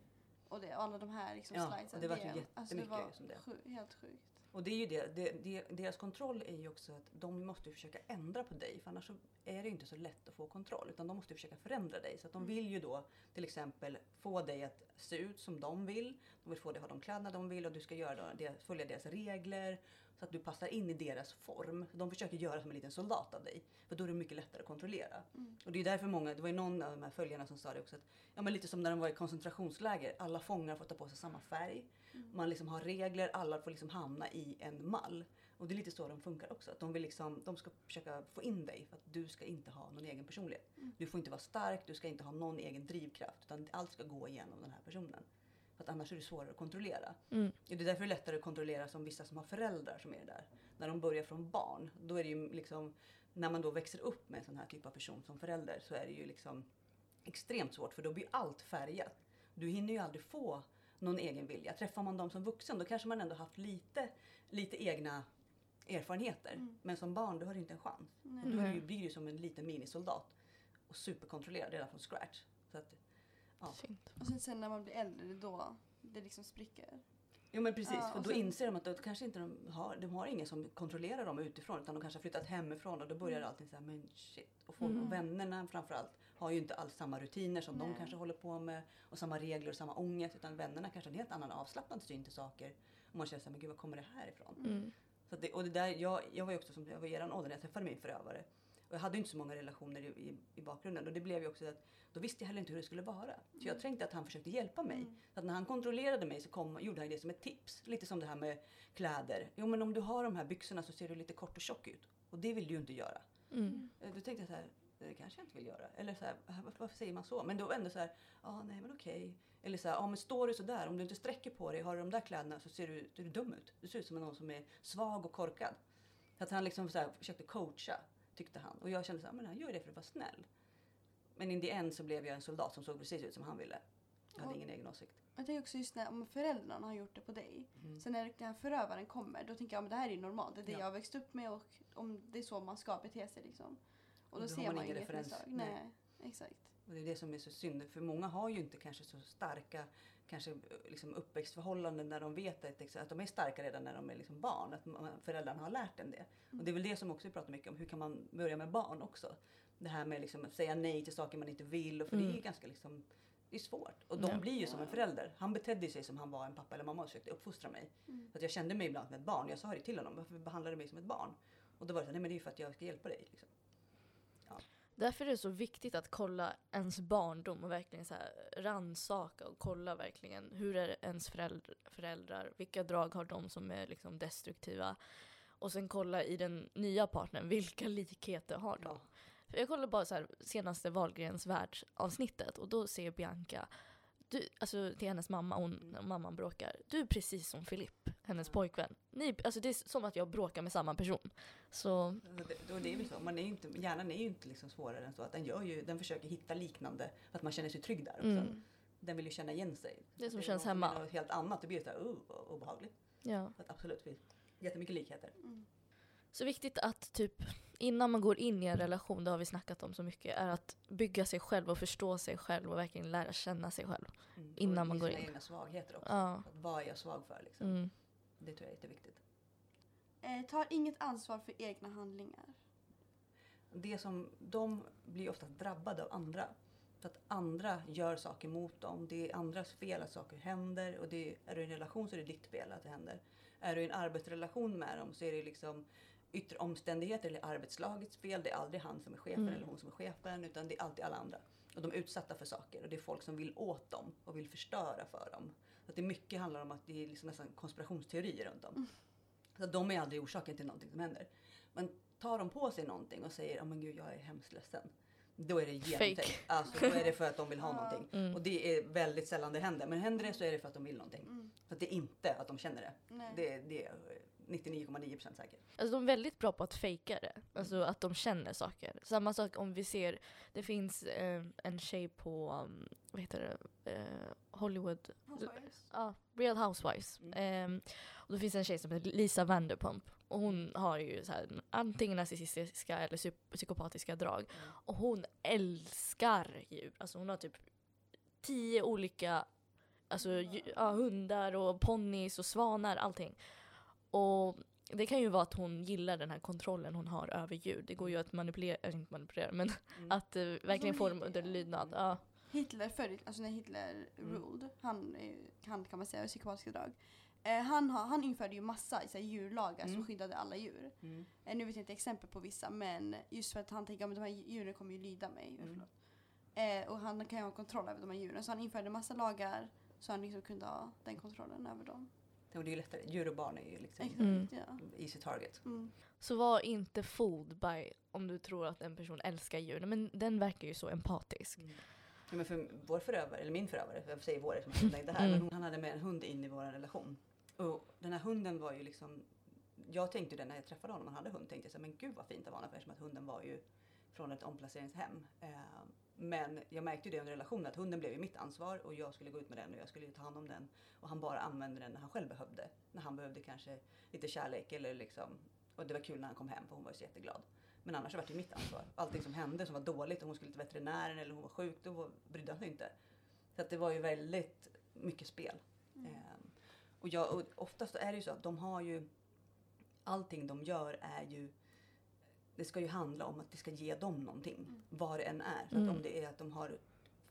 Och det, alla de här liksom Ja, slidesen. det var ju DM. jättemycket alltså, det var som det. Sju, helt sjukt. Och det är ju det, det, det, deras kontroll är ju också att de måste försöka ändra på dig för annars så är det ju inte så lätt att få kontroll utan de måste ju försöka förändra dig. Så att de Mm. vill ju då till exempel få dig att se ut som de vill. De vill få dig att ha de kläderna de vill och du ska göra då, följa deras regler så att du passar in i deras form. De försöker göra som en liten soldat av dig för då är det mycket lättare att kontrollera. Mm. Och det är därför många, det var ju någon av de här följarna som sa det också att ja men lite som när de var i koncentrationsläger, alla fångar får ta på sig samma färg. Mm. Man liksom har regler, alla får liksom hamna i en mall. Och det är lite så de funkar också. Att de, vill liksom, de ska försöka få in dig för att du ska inte ha någon egen personlighet. Mm. Du får inte vara stark, du ska inte ha någon egen drivkraft. Utan allt ska gå igenom den här personen. För att annars är det svårare att kontrollera. Mm. Det är därför det är lättare att kontrollera som vissa som har föräldrar som är där. När de börjar från barn, då är det ju liksom, när man då växer upp med en sån här typ av person som förälder så är det ju liksom extremt svårt för då blir allt färgat. Du hinner ju aldrig få någon egen vilja. Träffar man dem som vuxen då kanske man ändå haft lite, lite egna erfarenheter. Mm. Men som barn då har du inte en chans. Nej. Då blir du som en liten minisoldat och superkontrollerad redan från scratch. Så att, Ja. Synd. Och sen, sen när man blir äldre, det är då det liksom spricker. Jo men precis, Ja, för då sen- inser de att då kanske inte de har, de har ingen som kontrollerar dem utifrån utan de kanske har flyttat hemifrån och då börjar Mm. allting så här, men shit. Och, folk, Mm. och vännerna framförallt har ju inte alls samma rutiner som de Nej. kanske håller på med och samma regler och samma ångest utan vännerna kanske har en helt annan avslappnad syn till saker. Och man känner så här, men gud var kommer det här ifrån? Mm. Så det, och det där, jag, jag var ju också som jag var i eran ålder när jag träffade min förövare. Och jag hade inte så många relationer i, i, i bakgrunden och det blev ju också att då visste jag heller inte hur det skulle vara. Så jag tänkte att han försökte hjälpa mig. Mm. Att när han kontrollerade mig så kom, gjorde han det som ett tips. Lite som det här med kläder. Jo men om du har de här byxorna så ser du lite kort och tjock ut. Och det vill du ju inte göra. Mm. Eh, Då tänkte jag så här, det kanske jag inte vill göra. Eller så här, varför, varför säger man så? Men då ändå så här, ja ah, nej men okej. Eller så här, ja men står du så där, om du inte sträcker på dig, har du de där kläderna så ser du, ser du dum ut. Du ser ut som någon som är svag och korkad. Så att han liksom så här, försökte coacha, tyckte han. Och jag kände så här, men han gör det för att vara snäll. Men in the end så blev jag en soldat som såg precis ut som han ville. Jag hade Och- ingen egen åsikt. Jag tänker också just när om föräldrarna har gjort det på dig. Mm. Sen när den här förövaren kommer, då tänker jag att det här är normalt. Det är det Ja. jag har växt upp med och om det är så man ska bete sig liksom. Och då Då har ser man man ingen referens. Nej. Nej, exakt. Och det är det som är så synd. För många har ju inte kanske så starka kanske, eh, liksom uppväxtförhållanden när de vet att, att de är starka redan när de är liksom barn. Att man- föräldrarna har lärt en det. Och det är väl det som också vi pratar mycket om. Hur kan man börja med barn också? Det här med liksom att säga nej till saker man inte vill. Och för det är Mm. ju ganska liksom, det är svårt. Och de Ja. blir ju som en förälder. Han betedde sig som han var en pappa eller mamma och försökte uppfostra mig. Mm. Så att jag kände mig ibland som ett barn. Jag sa det till honom. Varför behandlar du mig som ett barn? Och då var det så nej men det är ju för att jag ska hjälpa dig. Liksom. Därför är det så viktigt att kolla ens barndom och verkligen så här ransaka och kolla verkligen hur är ens föräldrar, föräldrar vilka drag har de som är liksom destruktiva och sen kolla i den nya partnern, vilka likheter har de? Ja. Jag kollade bara så här senaste Wahlgrens världsavsnittet och då säger Bianca, du, alltså till hennes mamma, hon, när mamman bråkar, du är precis som Filip, hennes pojkvän. Ni, alltså det är som att jag bråkar med samma person. Så Alltså det, och det är väl så. Man är ju inte, hjärnan är ju inte liksom svårare än så. Att den, gör ju, den försöker hitta liknande, att man känner sig trygg där också. Mm. Den vill ju känna igen sig. Det som är känns hemma. något helt annat, det blir så här, vad obehagligt. ja. Så att absolut, det finns jättemycket likheter. Mm. Så viktigt att typ innan man går in i en relation, det har vi snackat om så mycket, är att bygga sig själv och förstå sig själv och verkligen lära känna sig själv. Mm. Innan och man går sina in. egna svagheter också. Ja. Vad är jag svag för liksom? Mm. Det tror jag är jätteviktigt. Eh, tar inget ansvar för egna handlingar. Det som, de blir oftast drabbade av andra. För att andra gör saker mot dem. Det är andras fel att saker händer. Och det är, är du i en relation så är det ditt fel att det händer. Är du i en arbetsrelation med dem så är det liksom yttre omständigheter eller arbetslagets fel. Det är aldrig han som är chefen Mm. eller hon som är chefen. Utan det är alltid alla andra. Och de är utsatta för saker. Och det är folk som vill åt dem och vill förstöra för dem. Så att det mycket handlar om att det är liksom nästan konspirationsteorier runt om. Så att de är aldrig orsaken till någonting som händer. Men tar de på sig någonting och säger oh, men gud jag är hemskt ledsen. Då är det genomtänkt. Fake. Alltså, då är det för att de vill ha någonting. Mm. Och det är väldigt sällan det händer. Men händer det så är det för att de vill någonting. Mm. Så att det är inte att de känner det. Nej. Det, det är 99,9% säkert. Alltså de är väldigt bra på att fejka det. Alltså att de känner saker. Samma sak om vi ser, det finns eh, en tjej på, um, vad heter det, eh, Hollywood, Housewives. ja, Real Housewives. Mm. Ehm, och då finns en tjej som heter Lisa Vanderpump. Och hon har ju så här, antingen narcissistiska eller psy- psykopatiska drag. Mm. Och hon älskar djur. Alltså hon har typ tio olika alltså, ja, hundar och ponnys och svanar, allting. Och det kan ju vara att hon gillar den här kontrollen hon har över djur. Det går ju att manipulera, äh, inte manipulera, men Mm. att eh, verkligen få dem Hitler. under lydnad. Ja. Hitler förr, alltså när Hitler Mm. ruled, han, är- han kan man säga har psykopatiska drag. Eh, han, har, han införde ju massa så här, djurlagar som Mm. skyddade alla djur. Mm. Eh, nu vet jag inte exempel på vissa men just för att han tänker att de här djuren kommer ju lyda mig. Mm. Eh, och han kan ju ha kontroll över de här djuren så han införde massa lagar så han liksom kunde ha den kontrollen över dem. Och det är ju lättare. Djur och barn är ju liksom Mm. easy target. Mm. Så var inte fooled by om du tror att en person älskar djur. Men den verkar ju så empatisk. Mm. Ja, men för vår förövare, eller min förövare, jag säger vår eftersom det här, Mm. men han hade med en hund in i vår relation. Och den här hunden var ju liksom, jag tänkte det när jag träffade honom, han hade hund, tänkte jag så här, men gud vad fint av honom eftersom att hunden var ju från ett omplaceringshem. Eh, men jag märkte ju det under relationen att hunden blev ju mitt ansvar och jag skulle gå ut med den och jag skulle ta hand om den. Och han bara använde den när han själv behövde. När han behövde kanske lite kärlek eller liksom, och det var kul när han kom hem för hon var ju så jätteglad. Men annars var det ju mitt ansvar. Allting som hände som var dåligt, om hon skulle till veterinären eller hon var sjuk, då brydde han sig inte. Så att det var ju väldigt mycket spel. Mm. Ehm, och, jag, och oftast är det ju så att de har ju, allting de gör är ju, det ska ju handla om att det ska ge dem någonting. Mm. Vad det än är. Så Mm. att om det är att de har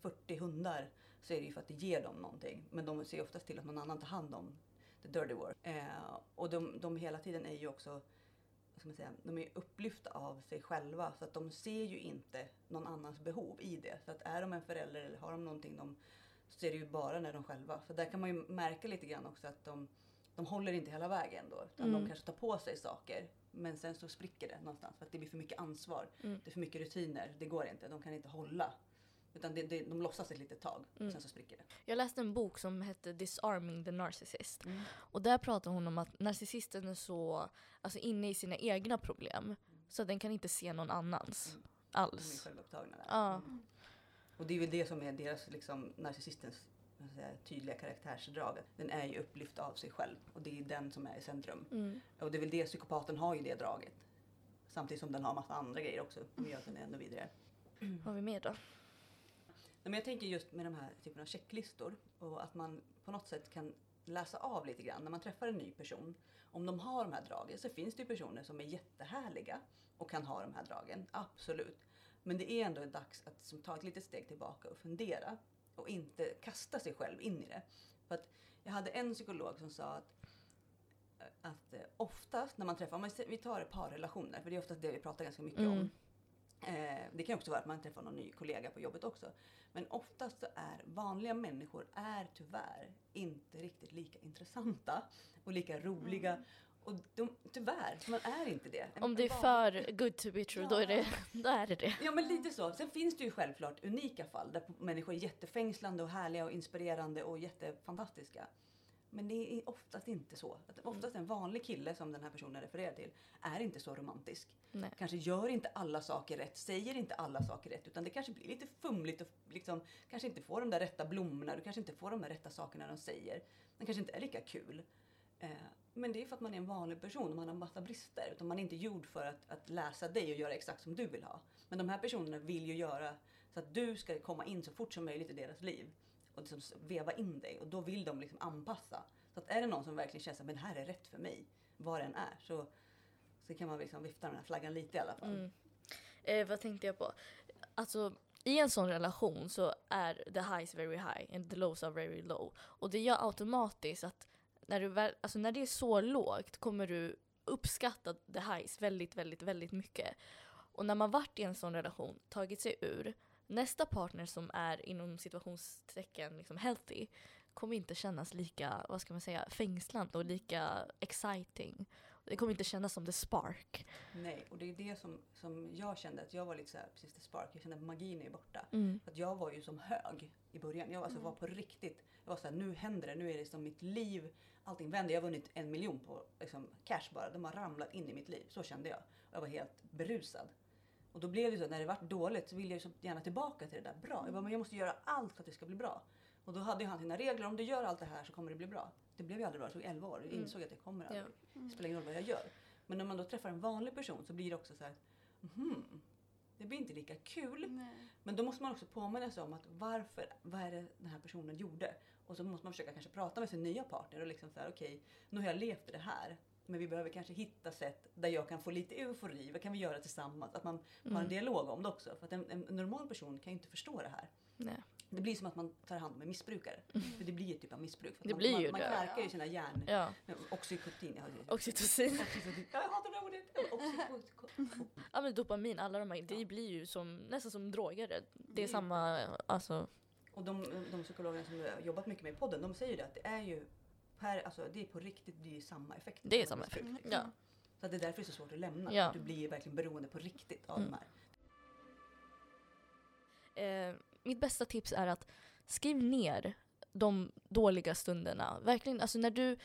40 hundar så är det ju för att det ger dem någonting. Men de ser oftast till att någon annan tar hand om the dirty work. Eh, och de, de hela tiden är ju också vad ska man säga, de är upplyfta av sig själva så att de ser ju inte någon annans behov i det. Så att är de en förälder eller har de någonting de så ser det ju bara när de själva. För där kan man ju märka lite grann också att de, de håller inte hela vägen då. Utan Mm. de kanske tar på sig saker men sen så spricker det någonstans för att det blir för mycket ansvar. Mm. Det är för mycket rutiner. Det går inte. De kan inte hålla. Utan det, det, de låtsas ett litet tag Mm. sen så spricker det. Jag läste en bok som hette Disarming the Narcissist. Mm. Och där pratar hon om att narcissisten är så alltså, inne i sina egna problem. Så att den kan inte se någon annans Mm. De är alls. självupptagna där. Ja. Mm. Och det är väl det som är deras, liksom, narcissistens säga, tydliga karaktärsdrag. Den är ju upplyft av sig själv och det är den som är i centrum. Mm. Och det är väl det, psykopaten har ju det draget. Samtidigt som den har massa andra grejer också som gör att den är ännu vidare. Vad har vi mer då? Nej, Men jag tänker just med de här typen av checklistor och att man på något sätt kan läsa av lite grann när man träffar en ny person. Om de har de här dragen så finns det ju personer som är jättehärliga och kan ha de här dragen, absolut. Men det är ändå dags att som, ta ett litet steg tillbaka och fundera och inte kasta sig själv in i det. För att jag hade en psykolog som sa att att oftast när man träffar, om vi tar ett par relationer, för det är oftast det vi pratar ganska mycket om. Mm. Eh, det kan också vara att man träffar någon ny kollega på jobbet också. Men oftast så är vanliga människor är tyvärr inte riktigt lika intressanta och lika roliga. Och de, tyvärr, man är inte det. En- Om det är för good to be true, då, är det, då är det det. Ja men lite så. Sen finns det ju självklart unika fall där människor är jättefängslande och härliga och inspirerande och jättefantastiska. Men det är oftast inte så. Att oftast en vanlig kille som den här personen refererar till är inte så romantisk. Nej. Kanske gör inte alla saker rätt, säger inte alla saker rätt utan det kanske blir lite fumligt och liksom, kanske inte får de där rätta blommorna, du kanske inte får de där rätta sakerna de säger. Den kanske inte är lika kul. Eh, men det är för att man är en vanlig person och man har massa brister. Utan man är inte gjord för att, att läsa dig och göra exakt som du vill ha. Men de här personerna vill ju göra så att du ska komma in så fort som möjligt i deras liv. Och liksom veva in dig. Och då vill de liksom anpassa. Så att är det någon som verkligen känner att det här är rätt för mig. Vad den är. Så, så kan man liksom vifta den här flaggan lite i alla fall. Mm. Eh, vad tänkte jag på? Alltså, i en sån relation så är the highs very high and the lows are very low. Och det gör automatiskt att när, du väl, alltså när det är så lågt kommer du uppskatta the highs väldigt, väldigt, väldigt mycket. Och när man varit i en sån relation, tagit sig ur, nästa partner som är inom situationstecken liksom healthy kommer inte kännas lika, vad ska man säga, fängslande och lika exciting. Det kommer inte kännas som the spark. Nej, och det är det som, som jag kände att jag var lite så här, precis the spark. Jag kände att magin är borta. Mm. Att jag var ju som hög i början. Jag alltså var på riktigt. Jag var så här, nu händer det. Nu är det som mitt liv. Allting vänder. Jag har vunnit en miljon på liksom, cash bara. De har ramlat in i mitt liv. Så kände jag. Och jag var helt berusad. Och då blev det så att när det vart dåligt så ville jag så gärna tillbaka till det där bra. Jag bara, men jag måste göra allt för att det ska bli bra. Och då hade han sina regler. Om du gör allt det här så kommer det bli bra. Det blev ju aldrig bra. Det tog 11 år. Jag insåg att det kommer aldrig. Det spelar ingen roll vad jag gör. Men när man då träffar en vanlig person så blir det också så här, mhm, det blir inte lika kul. Nej. Men då måste man också påminna sig om att varför, vad är det den här personen gjorde? Och så måste man försöka kanske prata med sin nya partner och liksom säga okej, nu har jag levt i det här. Men vi behöver kanske hitta sätt där jag kan få lite eufori. Vad kan vi göra tillsammans? Att man har Mm. en dialog om det också. För att en, en normal person kan ju inte förstå det här. Nej. Det blir som att man tar hand om en missbrukare. För det blir ett typ av missbruk. För Det man, blir man, ju man det. knarkar ju sina hjärn... Ja, Oxycontin. ja, det- oxytocin. Oxycontin. Jag hatar det ordet. Oxycontin. Ja men dopamin, alla de här, det blir ju som, nästan som droger. Det är Det är- samma, alltså. Och de, de psykologerna som har jobbat mycket med i podden, de säger ju det att det är ju per, alltså det är på riktigt, det är ju samma effekt. Det är samma effekt. liksom. Ja. Så det är därför det är så svårt att lämna. Ja. Du blir verkligen beroende på riktigt av Mm. de här. Eh, mitt bästa tips är att skriv ner de dåliga stunderna. Verkligen, alltså när du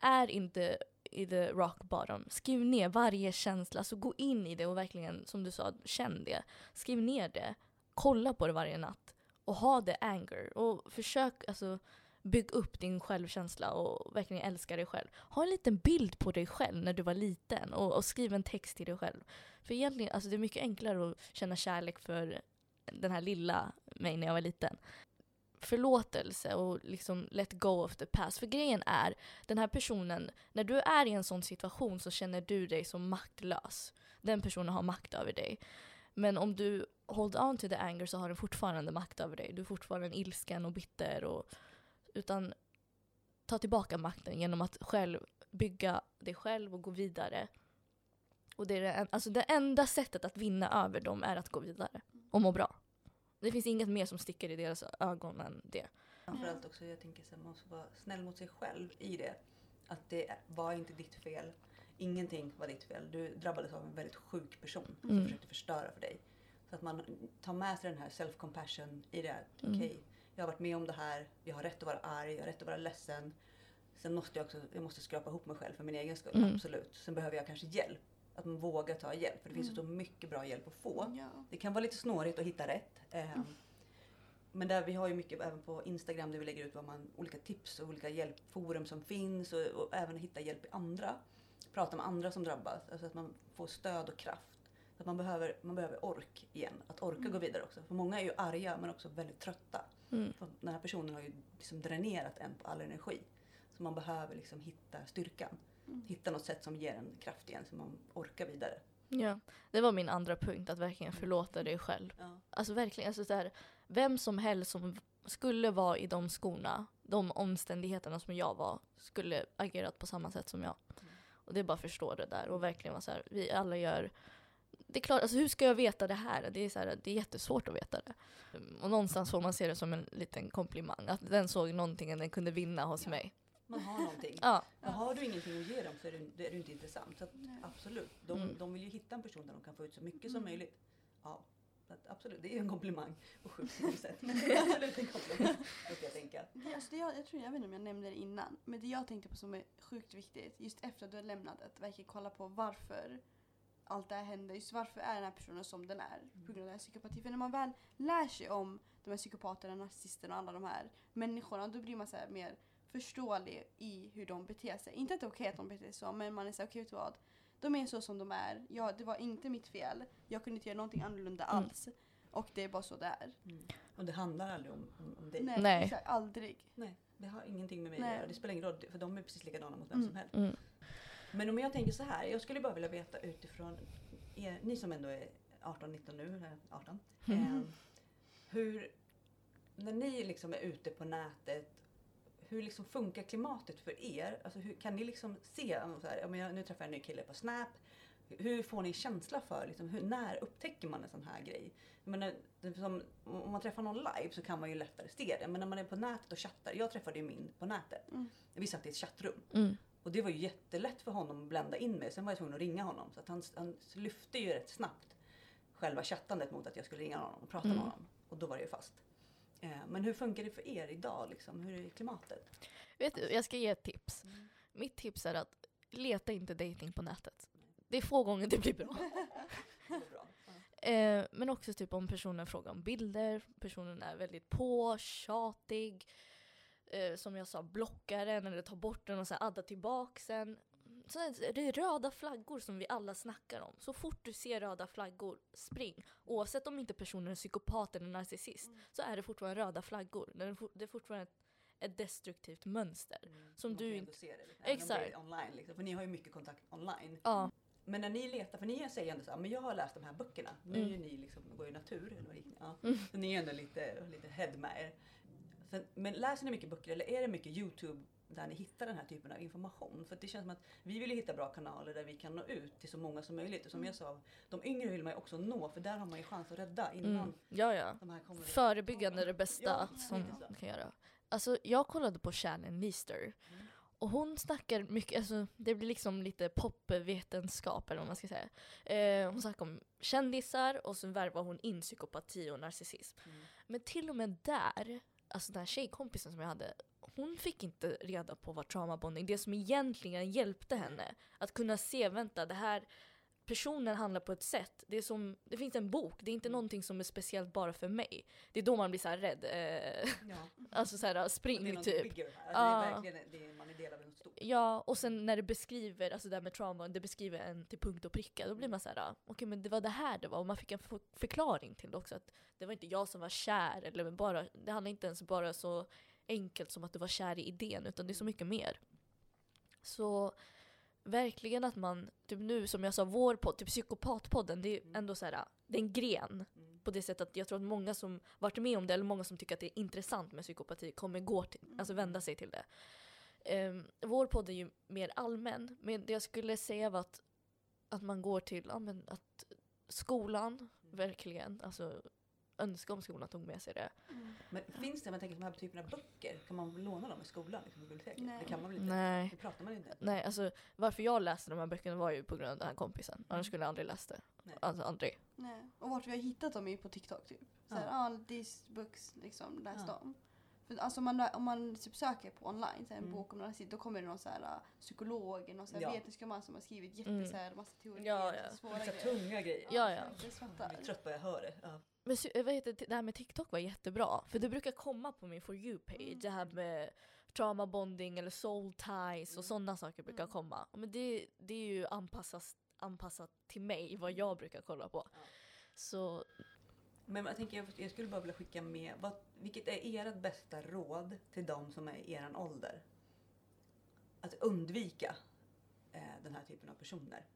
är inte i the rock bottom, skriv ner varje känsla. Alltså gå in i det och verkligen, som du sa, känn det. Skriv ner det. Kolla på det varje natt. Och ha det anger. Och försök alltså bygg upp din självkänsla och verkligen älska dig själv. Ha en liten bild på dig själv när du var liten och, och skriv en text till dig själv. För egentligen, alltså det är mycket enklare att känna kärlek för den här lilla mig när jag var liten. Förlåtelse och liksom let go of the past. För grejen är, den här personen, när du är i en sån situation så känner du dig som maktlös. Den personen har makt över dig. Men om du hold on to the anger så har den fortfarande makt över dig. Du är fortfarande ilsken och bitter. Och, utan ta tillbaka makten genom att själv bygga dig själv och gå vidare. Och det, är det, en- alltså det enda sättet att vinna över dem är att gå vidare och må bra. Det finns inget mer som sticker i deras ögon än det. Framförallt också, jag tänker att man måste vara snäll mot sig själv i det. Att det var inte ditt fel. Ingenting var ditt fel. Du drabbades av en väldigt sjuk person som Mm. försökte förstöra för dig. Så att man tar med sig den här self-compassion i det. att, Mm. Okej, jag har varit med om det här. Jag har rätt att vara arg. Jag har rätt att vara ledsen. Sen måste jag också jag måste skrapa ihop mig själv för min egen skull. Mm. Absolut. Sen behöver jag kanske hjälp. Att man vågar ta hjälp. För det finns ju så mycket bra hjälp att få. Ja. Det kan vara lite snårigt att hitta rätt. Eh, Men där vi har ju mycket även på Instagram där vi lägger ut vad man, olika tips och olika hjälpforum som finns och, och även hitta hjälp i andra. Prata med andra som drabbas, alltså att man får stöd och kraft. Så att man behöver, man behöver ork igen, att orka Mm. gå vidare också. För många är ju arga men också väldigt trötta. Mm. För den här personen har ju liksom dränerat en på all energi. Så man behöver liksom hitta styrkan. Mm. Hitta något sätt som ger en kraft igen så man orkar vidare. Ja, det var min andra punkt, att verkligen förlåta dig själv. Ja. Alltså verkligen, alltså så här, vem som helst som skulle vara i de skorna, de omständigheterna som jag var, skulle agerat på samma sätt som jag. Mm. Och det är bara att förstå det där och verkligen vara så här, vi alla gör det är klart, alltså hur ska jag veta det här? Det är, så här, det är jättesvårt att veta det. Och någonstans får man se det som en liten komplimang. Att den såg någonting den kunde vinna hos Ja. mig. Man har någonting. Ja, Och har du ingenting att ge dem så är du, det är du inte intressant. Så att, absolut, de, Mm. de vill ju hitta en person där de kan få ut så mycket som Mm. möjligt. Ja, att, absolut, det är en komplimang på sjukt sätt. Men det är absolut en komplimang, brukar jag tänka. Det, alltså det jag, jag tror, jag vet inte om jag nämnde det innan, men det jag tänkte på som är sjukt viktigt just efter att du har lämnat, att verkligen kolla på varför allt det här händer. Just varför är den här personen som den är på grund av den här psykopati. För när man väl lär sig om de här psykopaterna, narcissisterna och alla de här människorna, då blir man så här mer förståelig i hur de beter sig. Inte att det är okej att de beter sig så, men man är så okej du vad? De är så som de är. Ja, det var inte mitt fel. Jag kunde inte göra någonting annorlunda Mm. alls. Och det är bara så det är. Mm. Och det handlar aldrig om, om, om dig. Nej, Nej. Nej. Exakt, aldrig. det har ingenting med mig Nej. att göra. Det spelar ingen roll, för de är precis likadana mot vem Mm. som helst. mm. Men om jag tänker så här, jag skulle bara vilja veta utifrån er, ni som ändå är 18-19 nu, eller 18. Eh, hur, när ni liksom är ute på nätet, hur liksom funkar klimatet för er? Alltså hur, kan ni liksom se, så här, jag, nu träffar jag en ny kille på Snap. Hur får ni känsla för, liksom, hur, när upptäcker man en sån här grej? Jag menar, som, om man träffar någon live så kan man ju lättare se det. Men när man är på nätet och chattar, jag träffade ju min på nätet. Mm. Vi satt i ett chattrum. Mm. Och det var ju jättelätt för honom att blända in mig. Sen var jag tvungen att ringa honom. Så han, han lyfte ju rätt snabbt själva chattandet mot att jag skulle ringa honom och prata Mm. med honom. Och då var det ju fast. Eh, men hur funkar det för er idag? Liksom? Hur är klimatet? Vet du, jag ska ge ett tips. Mitt tips är att leta inte dating på nätet. Det är få gånger det blir bra. Bra. Ja. Eh, men också typ om personen frågar om bilder, personen är väldigt på, tjatig. Eh, som jag sa, blockar den eller tar bort den och sen addar tillbaks den. Så det är röda flaggor som vi alla snackar om. Så fort du ser röda flaggor, spring. Oavsett om inte personen är psykopat eller narcissist så är det fortfarande röda flaggor. Det är fortfarande ett, ett destruktivt mönster. Som Man du inte- ändå se det, liksom, om det Exakt. Online, liksom, för ni har ju mycket kontakt online. Ja, Men när ni letar, för ni säger ändå så här, men jag har läst de här böckerna. Nu Mm. ni liksom, går ju natur eller vad? Ja. Mm. Så ni är ändå lite, lite head med er. Sen, men läser ni mycket böcker eller är det mycket Youtube där ni hittar den här typen av information? För det känns som att vi vill hitta bra kanaler där vi kan nå ut till så många som möjligt. Och som Mm. jag sa, de yngre vill man ju också nå för där har man ju chans att rädda innan mm. ja, ja. de här kommer. Förebyggande är det bästa Ja, som man kan göra. Alltså jag kollade på Shannon Leaster. Mm. Och hon snackar mycket, alltså det blir liksom lite popvetenskap eller vad man ska säga. Eh, hon snackar om kändisar och så värvar hon in psykopati och narcissism. Mm. Men till och med där, alltså den här tjejkompisen som jag hade, hon fick inte reda på vad traumabonding, det som egentligen hjälpte henne. Att kunna se, vänta det här, personen handlar på ett sätt, det, är som, det finns en bok, det är inte någonting som är speciellt bara för mig. Det är då man blir så rädd, eh, Ja. alltså så här, Det är spring typ. bigger. Alltså, det är det är, man är del av något stort. Ja, och sen när det beskriver, alltså det här med trauma, det beskriver en till punkt och pricka, då blir man så här, okej men det var det här det var, och man fick en för- förklaring till det också, att det var inte jag som var kär, eller bara, det handlar inte ens bara så enkelt som att du var kär i idén, utan det är så mycket mer. Så verkligen att man, typ nu som jag sa, vår podd, typ psykopatpodden, det är Mm. ändå så här, det är en gren. Mm. På det sättet att jag tror att många som varit med om det, eller många som tycker att det är intressant med psykopati, kommer gå till, alltså vända sig till det. Um, vår podd är ju mer allmän, men det jag skulle säga var att, att man går till ja, men att skolan, verkligen, alltså önska om skolan tog med sig det. Mm. Men finns det, man tänker på de här typerna av böcker, kan man låna dem i skolan? Liksom, på biblioteket? Nej. Det kan man väl inte? Nej. Det pratar man inte? Nej, alltså varför jag läste de här böckerna var ju på grund av den här kompisen. Annars skulle jag aldrig läst det. Nej. Alltså aldrig. Nej. Och vart vi har hittat dem är ju på TikTok typ. Såhär, Ja. ja, these books, liksom, läs Ja. dem. För alltså om man, om man typ söker på online, så här, en Mm. bok om narcissism, då kommer det någon så här, uh, psykolog, någon så här Ja. vetenskapsman som har skrivit jätte, Mm. så här, massa teorier, Ja, ja. svåra Så grejer. tunga grejer. Ja, ja. Jag blir trött bara jag hör det. Ja. Men sy- vad heter det, det här med TikTok var jättebra. För det brukar komma på min For You-page. Mm. Det här med trauma bonding eller soul ties och Mm. sådana saker brukar Mm. komma. Men det, det är ju anpassas, anpassat till mig, vad jag brukar kolla på. Ja. Så Men jag, tänker, jag skulle bara vilja skicka med, vad, vilket är ert bästa råd till de som är i er ålder? Att undvika eh, den här typen av personer.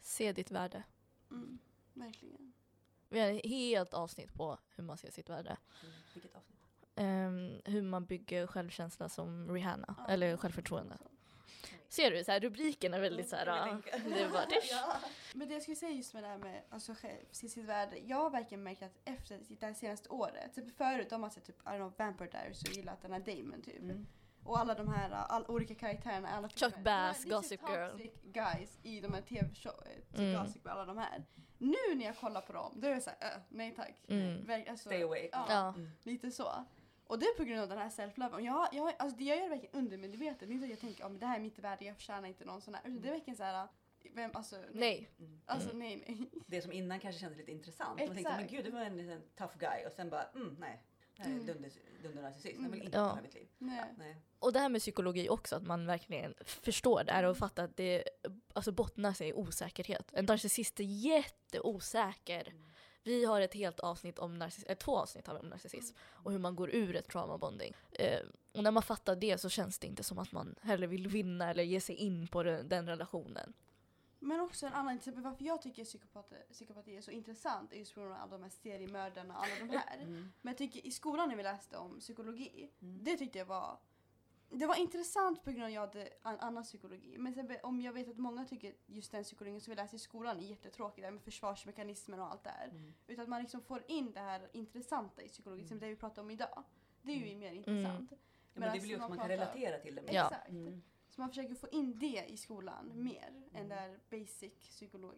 se ditt värde. Mm, verkligen. Vi har ett helt avsnitt på hur man ser sitt värde. Mm. Vilket avsnitt? Ehm, hur man bygger självkänsla som Rihanna, Ja. eller självförtroende. Ser du, så här, rubriken är väldigt så här, ah, det är bara. Ja. Men det jag skulle säga just med det här med alltså, själv, se sitt värde. Jag har verkligen märkt att efter det här senaste året, typ förut om man sett typ, I don't know, Vampire Diaries och gillat den här Damon typ. Mm. Och alla de här all, olika karaktärerna, alla Chuck. Bass, här Gossip Girl. guys i de här tv-show, typ Mm. Gossip alla de här. Nu när jag kollar på dem, då är det såhär, äh, nej tack. Mm. Verk, alltså, Stay away. Ja, Ja. Mm. lite så. Och det är på grund av den här self-love. Och jag, jag, alltså det jag gör verkligen undermedvetet. Det är inte att jag tänker att det här är mitt värde, jag förtjänar inte någon sån här. Utan det är verkligen såhär, vem, alltså nej. Nej. Mm. Alltså Mm. nej nej. Det som innan kanske kändes lite intressant. Man tänkte, men Exakt. gud det var en liten tough guy och sen bara, mm, nej. Är Mm. dunder, dunder narcissist. Jag vill Mm. inte Ja. ha mitt liv. nej. Nej. Och det här med psykologi också, att man verkligen förstår det här och fattar att det alltså bottnar sig i osäkerhet. En narcissist är jätteosäker. Mm. Vi har ett helt avsnitt om narcissism, eh, två avsnitt har vi om narcissism och hur man går ur ett trauma bonding. Eh, och när man fattar det så känns det inte som att man heller vill vinna eller ge sig in på den, den relationen. Men också en annan, till exempel varför jag tycker psykopati, psykopati är så intressant är just på grund av alla de här seriemördarna och alla de här. Mm. Men jag tycker i skolan när vi läste om psykologi, Mm. det tyckte jag var det var intressant på grund av att jag hade an, annan psykologi. Men sen, om jag vet att många tycker just den psykologin som vi läser i skolan är jättetråkig, det här med försvarsmekanismer och allt det här. Mm. Utan att man liksom får in det här intressanta i psykologi, Mm. som det vi pratar om idag. Det är ju Mm. mer intressant. Ja, Men det blir ju också man man kan pratar- relatera till det. mer. Ja. Exakt. Mm. Så man försöker få in det i skolan mer än där basic psykolog,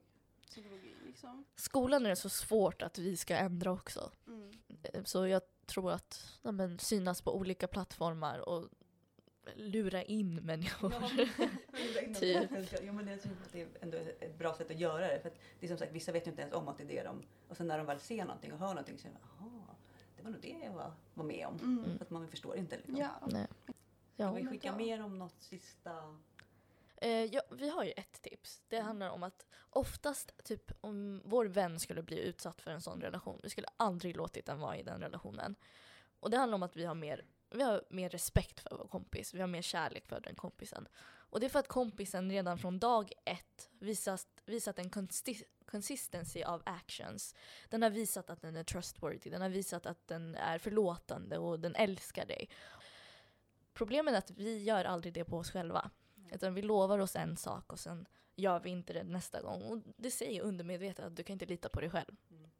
psykologi liksom. Skolan är så svårt att vi ska ändra också. Mm. Eh, Så jag tror att ja, men, synas på olika plattformar och lura in människor. Typ. Jo, men jag tror att det är ändå ett bra sätt att göra det. För att det är som sagt, vissa vet ju inte ens om att det är det de... Och sen när de väl ser någonting och hör någonting så är de jaha, det var nog det jag var, var med om. Mm. För att man förstår inte. Liksom. Ja. Nej. Ja. vi men skicka mer om något sista? Eh, ja, vi har ju ett tips. Det handlar om att oftast, typ om vår vän skulle bli utsatt för en sån relation, vi skulle aldrig låtit den vara i den relationen. Och det handlar om att vi har mer, vi har mer respekt för vår kompis, vi har mer kärlek för den kompisen. Och det är för att kompisen redan från dag ett visat, visat en consi- consistency av actions. Den har visat att den är trustworthy, den har visat att den är förlåtande och den älskar dig. Problemet är att vi gör aldrig det på oss själva. Utan vi lovar oss en sak och sen gör vi inte det nästa gång. Och det säger undermedvetet att du kan inte lita på dig själv. Mm.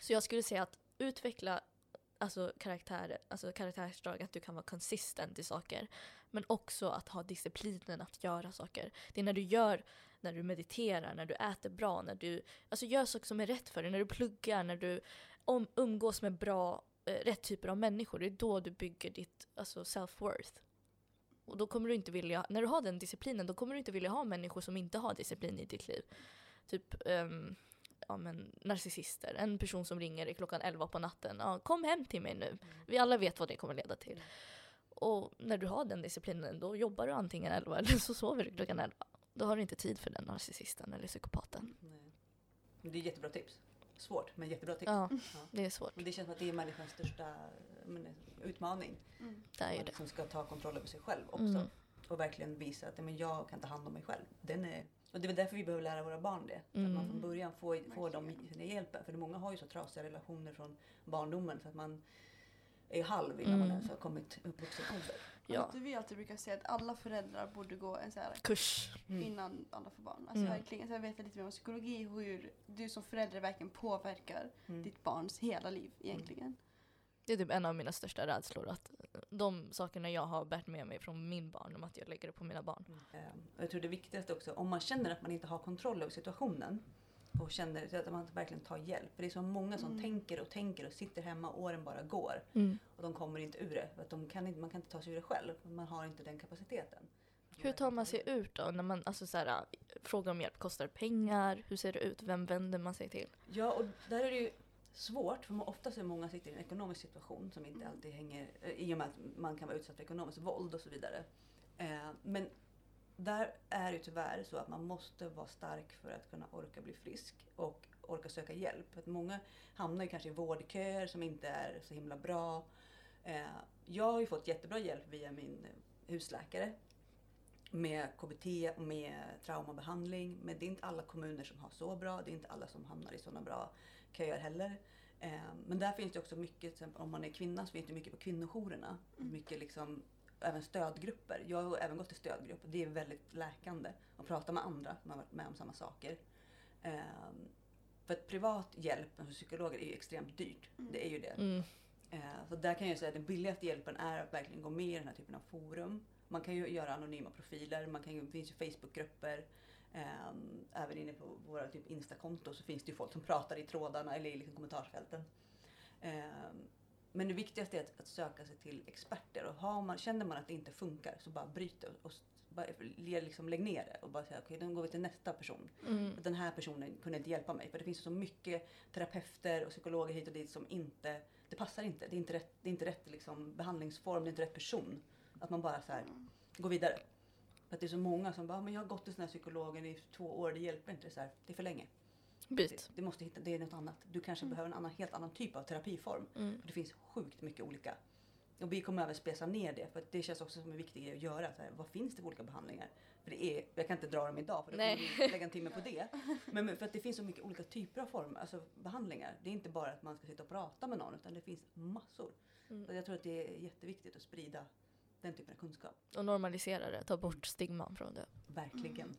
Så jag skulle säga att utveckla alltså, karaktär, alltså karaktärsdrag, att du kan vara consistent i saker. Men också att ha disciplinen att göra saker. Det är när du gör, när du mediterar, när du äter bra, när du alltså, gör saker som är rätt för dig, när du pluggar, när du om, umgås med bra, rätt typer av människor. Det är då du bygger ditt alltså, self-worth. Och då kommer du inte vilja, när du har den disciplinen, då kommer du inte vilja ha människor som inte har disciplin i ditt liv. Typ ehm, ja, men, narcissister, en person som ringer klockan 11 på natten. Ja, kom hem till mig nu. Vi alla vet vad det kommer leda till. Mm. Och när du har den disciplinen, då jobbar du antingen 11 eller så sover du klockan 11. Då har du inte tid för den narcissisten eller psykopaten. Nej. Det är jättebra tips. Svårt, men jättebra tips. Ja, Ja. det är svårt. Men det känns som att det är människans största men, utmaning. Mm. Det är ju Man liksom ska ta kontroll över sig själv också. Mm. Och verkligen visa att men jag kan ta hand om mig själv. Den är, och det är väl därför vi behöver lära våra barn det. Så att man Mm. från början får, får dem den hjälpen. För många har ju så trasiga relationer från barndomen så att man är halv innan man Mm. ens har kommit upp vuxen ålder. Ja. Ja. Vi alltid brukar säga att alla föräldrar borde gå en så här Kurs. Mm. innan alla får barn. Alltså Mm. verkligen, så jag vet lite mer om psykologi, hur du som förälder verkligen påverkar Mm. ditt barns hela liv egentligen. Det är typ en av mina största rädslor. Att de sakerna jag har bärt med mig från min barndom, att jag lägger det på mina barn. Mm. Eh, och Jag tror det viktigaste också, om man känner att man inte har kontroll över situationen och känner att man verkligen tar hjälp. För det är så många som Mm. tänker och tänker och sitter hemma och åren bara går. Mm. Och de kommer inte ur det. För att de kan inte, man kan inte ta sig ur det själv. Man har inte den kapaciteten. Hur tar man sig ut då? När man alltså, så här, frågar om hjälp, kostar pengar? Hur ser det ut? Vem vänder man sig till? Ja, och där är det ju svårt. För oftast är många sitter i en ekonomisk situation som inte alltid hänger... eh, I och med att man kan vara utsatt för ekonomiskt våld och så vidare. Eh, men där är det tyvärr så att man måste vara stark för att kunna orka bli frisk och orka söka hjälp. För att många hamnar ju kanske i vårdköer som inte är så himla bra. Eh, jag har ju fått jättebra hjälp via min husläkare med KBT och med traumabehandling. Men det är inte alla kommuner som har så bra. Det är inte alla som hamnar i sådana bra köer heller. Eh, Men där finns det också mycket, till exempel om man är kvinna så finns det mycket på kvinnojourerna. Mycket liksom, även stödgrupper. Jag har även gått i stödgrupp och det är väldigt läkande att prata med andra som har varit med om samma saker. Eh, För att privat hjälp hos psykologer är ju extremt dyrt. Det är ju det. Mm. Eh, Så där kan jag säga att den billigaste hjälpen är att verkligen gå med i den här typen av forum. Man kan ju göra anonyma profiler, man kan ju, det finns ju Facebookgrupper. ehm, även inne på våra typ Instakonto så finns det ju folk som pratar i trådarna eller i liksom kommentarsfälten. Men det viktigaste är att, att söka sig till experter. Och har man, känner man att det inte funkar så bara bryt det och, och bara, liksom, lägg ner det och bara säga okej, då går vi till nästa person. Mm. Den här personen kunde inte hjälpa mig. För det finns så mycket terapeuter och psykologer hit och dit som inte, det passar inte. Det är inte rätt, det är inte rätt liksom, behandlingsform, det är inte rätt person. Att man bara så här, går vidare. För att det är så många som bara, men jag har gått till den här psykologen i två år, det hjälper inte. Det så här, det är för länge. Byt. Det, det, måste hitta, det är något annat. Du kanske behöver en annan, helt annan typ av terapiform. Mm. För det finns sjukt mycket olika. Och vi kommer även spesa ner det. För det känns också som en viktig grej att göra. Så här, vad finns det för olika behandlingar? För det är, jag kan inte dra dem idag för då kommer vi lägga en timme på det. Men men för att det finns så mycket olika typer av former, alltså behandlingar. Det är inte bara att man ska sitta och prata med någon utan det finns massor. Mm. Och jag tror att det är jätteviktigt att sprida den typen av kunskap. Och normalisera det, ta bort stigman från det. Verkligen.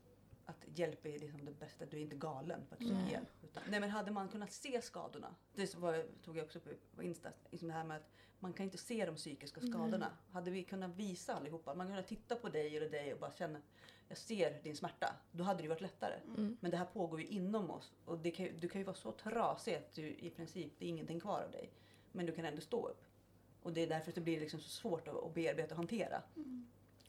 Att hjälp är liksom det bästa. Du är inte galen för att du Nej. hjälp. Utan, nej men hade man kunnat se skadorna. Det var, tog jag också upp på Insta. Liksom det här med att man kan inte se de psykiska skadorna. Hade vi kunnat visa allihopa. Man kunde titta på dig eller dig och bara känna. Jag ser din smärta. Då hade det varit lättare. Mm. Men det här pågår ju inom oss. Och kan, du kan ju vara så trasig att du i princip, det är ingenting kvar av dig. Men du kan ändå stå upp. Och det är därför det blir liksom så svårt att, bearbeta och hantera.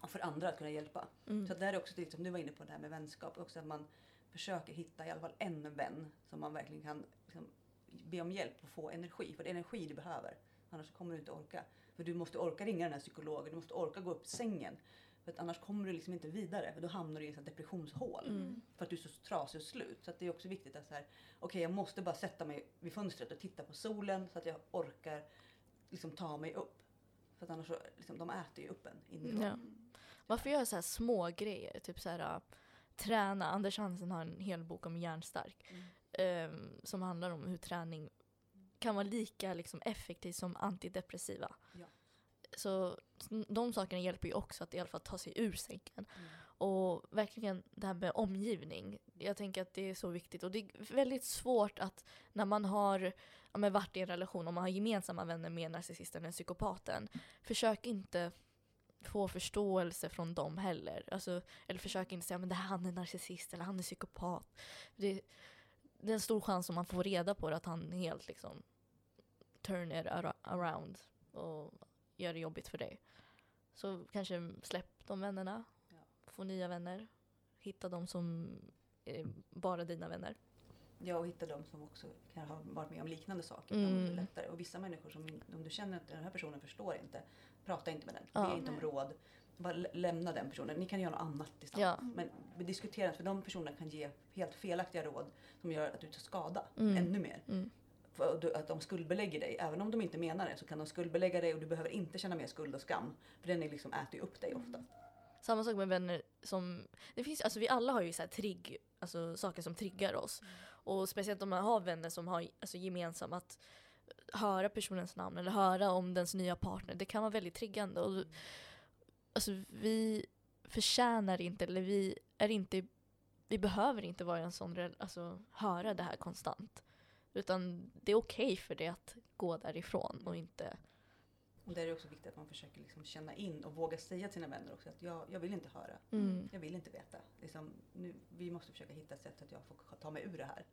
Och för andra att kunna hjälpa. Mm. Så där är också det som du var inne på det här med vänskap. Också att man försöker hitta i alla fall en vän som man verkligen kan liksom, be om hjälp och få energi. För det är energi du behöver. Annars kommer du inte orka. För du måste orka ringa den här psykologen. Du måste orka gå upp sängen. För att annars kommer du liksom inte vidare. För då hamnar du i ett depressionshål. Mm. För att du är så trasig och slut. Så det är också viktigt att så här, okej jag måste bara sätta mig vid fönstret och titta på solen så att jag orkar liksom ta mig upp. För att annars så, liksom, de äter ju upp en inifrån. Ja. Varför gör jag så här små grejer? Typ så här, äh, träna. Anders Hansen har en hel bok om hjärnstark. Mm. ehm, som handlar om hur träning kan vara lika liksom, effektiv som antidepressiva. Ja. Så de sakerna hjälper ju också att i alla fall ta sig ur sängen. Mm. Och verkligen det här med omgivning. Jag tänker att det är så viktigt. Och det är väldigt svårt att när man har ja, varit i en relation, om man har gemensamma vänner med narcissisten eller psykopaten. Försök inte få förståelse från dem heller. Alltså, eller försök inte säga att han är narcissist eller han är psykopat. Det, det är en stor chans om man får reda på det att han helt liksom turn it ar- around och gör det jobbigt för dig. Så kanske släpp de vännerna. Ja. Få nya vänner. Hitta de som är bara dina vänner. Ja, och hitta de som också kan ha varit med om liknande saker. Mm. Är lättare. Och vissa människor som om du känner att den här personen förstår inte, prata inte med den. Ja. Be inte om råd. Bara lä- lämna den personen. Ni kan göra något annat tillsammans. Ja. Men vi diskuterar inte, för de personerna kan ge helt felaktiga råd som gör att du tar skada Mm. ännu mer. Mm. För du- att de skuldbelägger dig. Även om de inte menar det så kan de skuldbelägga dig och du behöver inte känna mer skuld och skam. För den är liksom äter ju upp dig ofta. Samma sak med vänner som... Det finns, alltså vi alla har ju så här trigg, alltså saker som triggar oss. Och speciellt om man har vänner som har alltså gemensamt att höra personens namn eller höra om dens nya partner. Det kan vara väldigt triggande. Och, alltså vi förtjänar inte, eller vi är inte... Vi behöver inte vara en sån... Alltså höra det här konstant. Utan det är okej för det att gå därifrån och inte... Och där är det också viktigt att man försöker liksom känna in och våga säga till sina vänner också att jag, jag vill inte höra. Mm. Jag vill inte veta. Liksom, nu, vi måste försöka hitta ett sätt att jag får ta mig ur det här.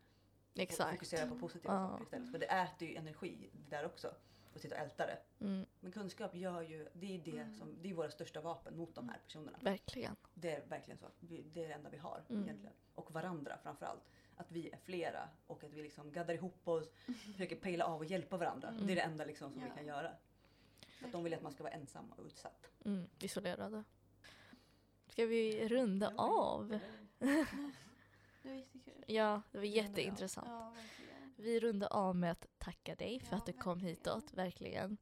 Exakt. Fokusera på positiva Ja. saker istället. För det äter ju energi det där också. Att sitta och älta det. Mm, Men kunskap gör ju, det är det Mm. som, det är våra största vapen mot de här personerna. verkligen. Det är verkligen så. Det är det enda vi har Mm. egentligen. Och varandra framförallt. Att vi är flera och att vi liksom gaddar ihop oss, försöker pejla av och hjälpa varandra. Mm. Det är det enda liksom som Ja. vi kan göra. Att de vill att man ska vara ensam och utsatt. Mm, isolerade. Ska vi runda av? Det var jättekul. Ja, det var jätteintressant. Ja. Vi rundar av med att tacka dig för Ja, att du kom verkligen. hitåt, verkligen.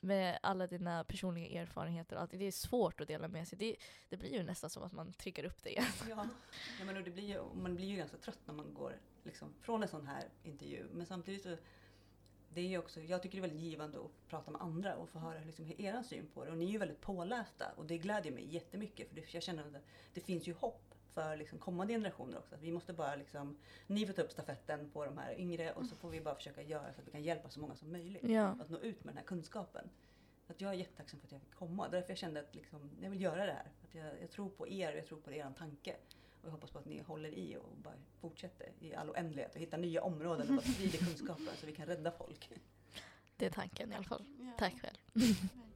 Med alla dina personliga erfarenheter och allt. Det är svårt att dela med sig. Det, det blir ju nästan som att man triggar upp det igen. Ja. ja men och det blir ju, man blir ju ganska trött när man går liksom från en sån här intervju. Men samtidigt så det är ju också, jag tycker det är väldigt givande att prata med andra och få höra liksom er syn på det. Och ni är ju väldigt pålästa och det glädjer mig jättemycket. För det, jag känner att det, det finns ju hopp för liksom kommande generationer också. Att vi måste bara liksom, ni får ta upp stafetten på de här yngre och så får vi bara försöka göra så att vi kan hjälpa så många som möjligt. Ja, Att nå ut med den här kunskapen. Att jag är jättetacksam för att jag fick komma. Därför jag kände att liksom, jag vill göra det här. Att jag, jag tror på er och jag tror på er tanke. Och jag hoppas på att ni håller i och bara fortsätter i all oändlighet och hittar nya områden och bara sprider kunskapen så vi kan rädda folk. det är tanken i alla fall. Ja, Tack själv.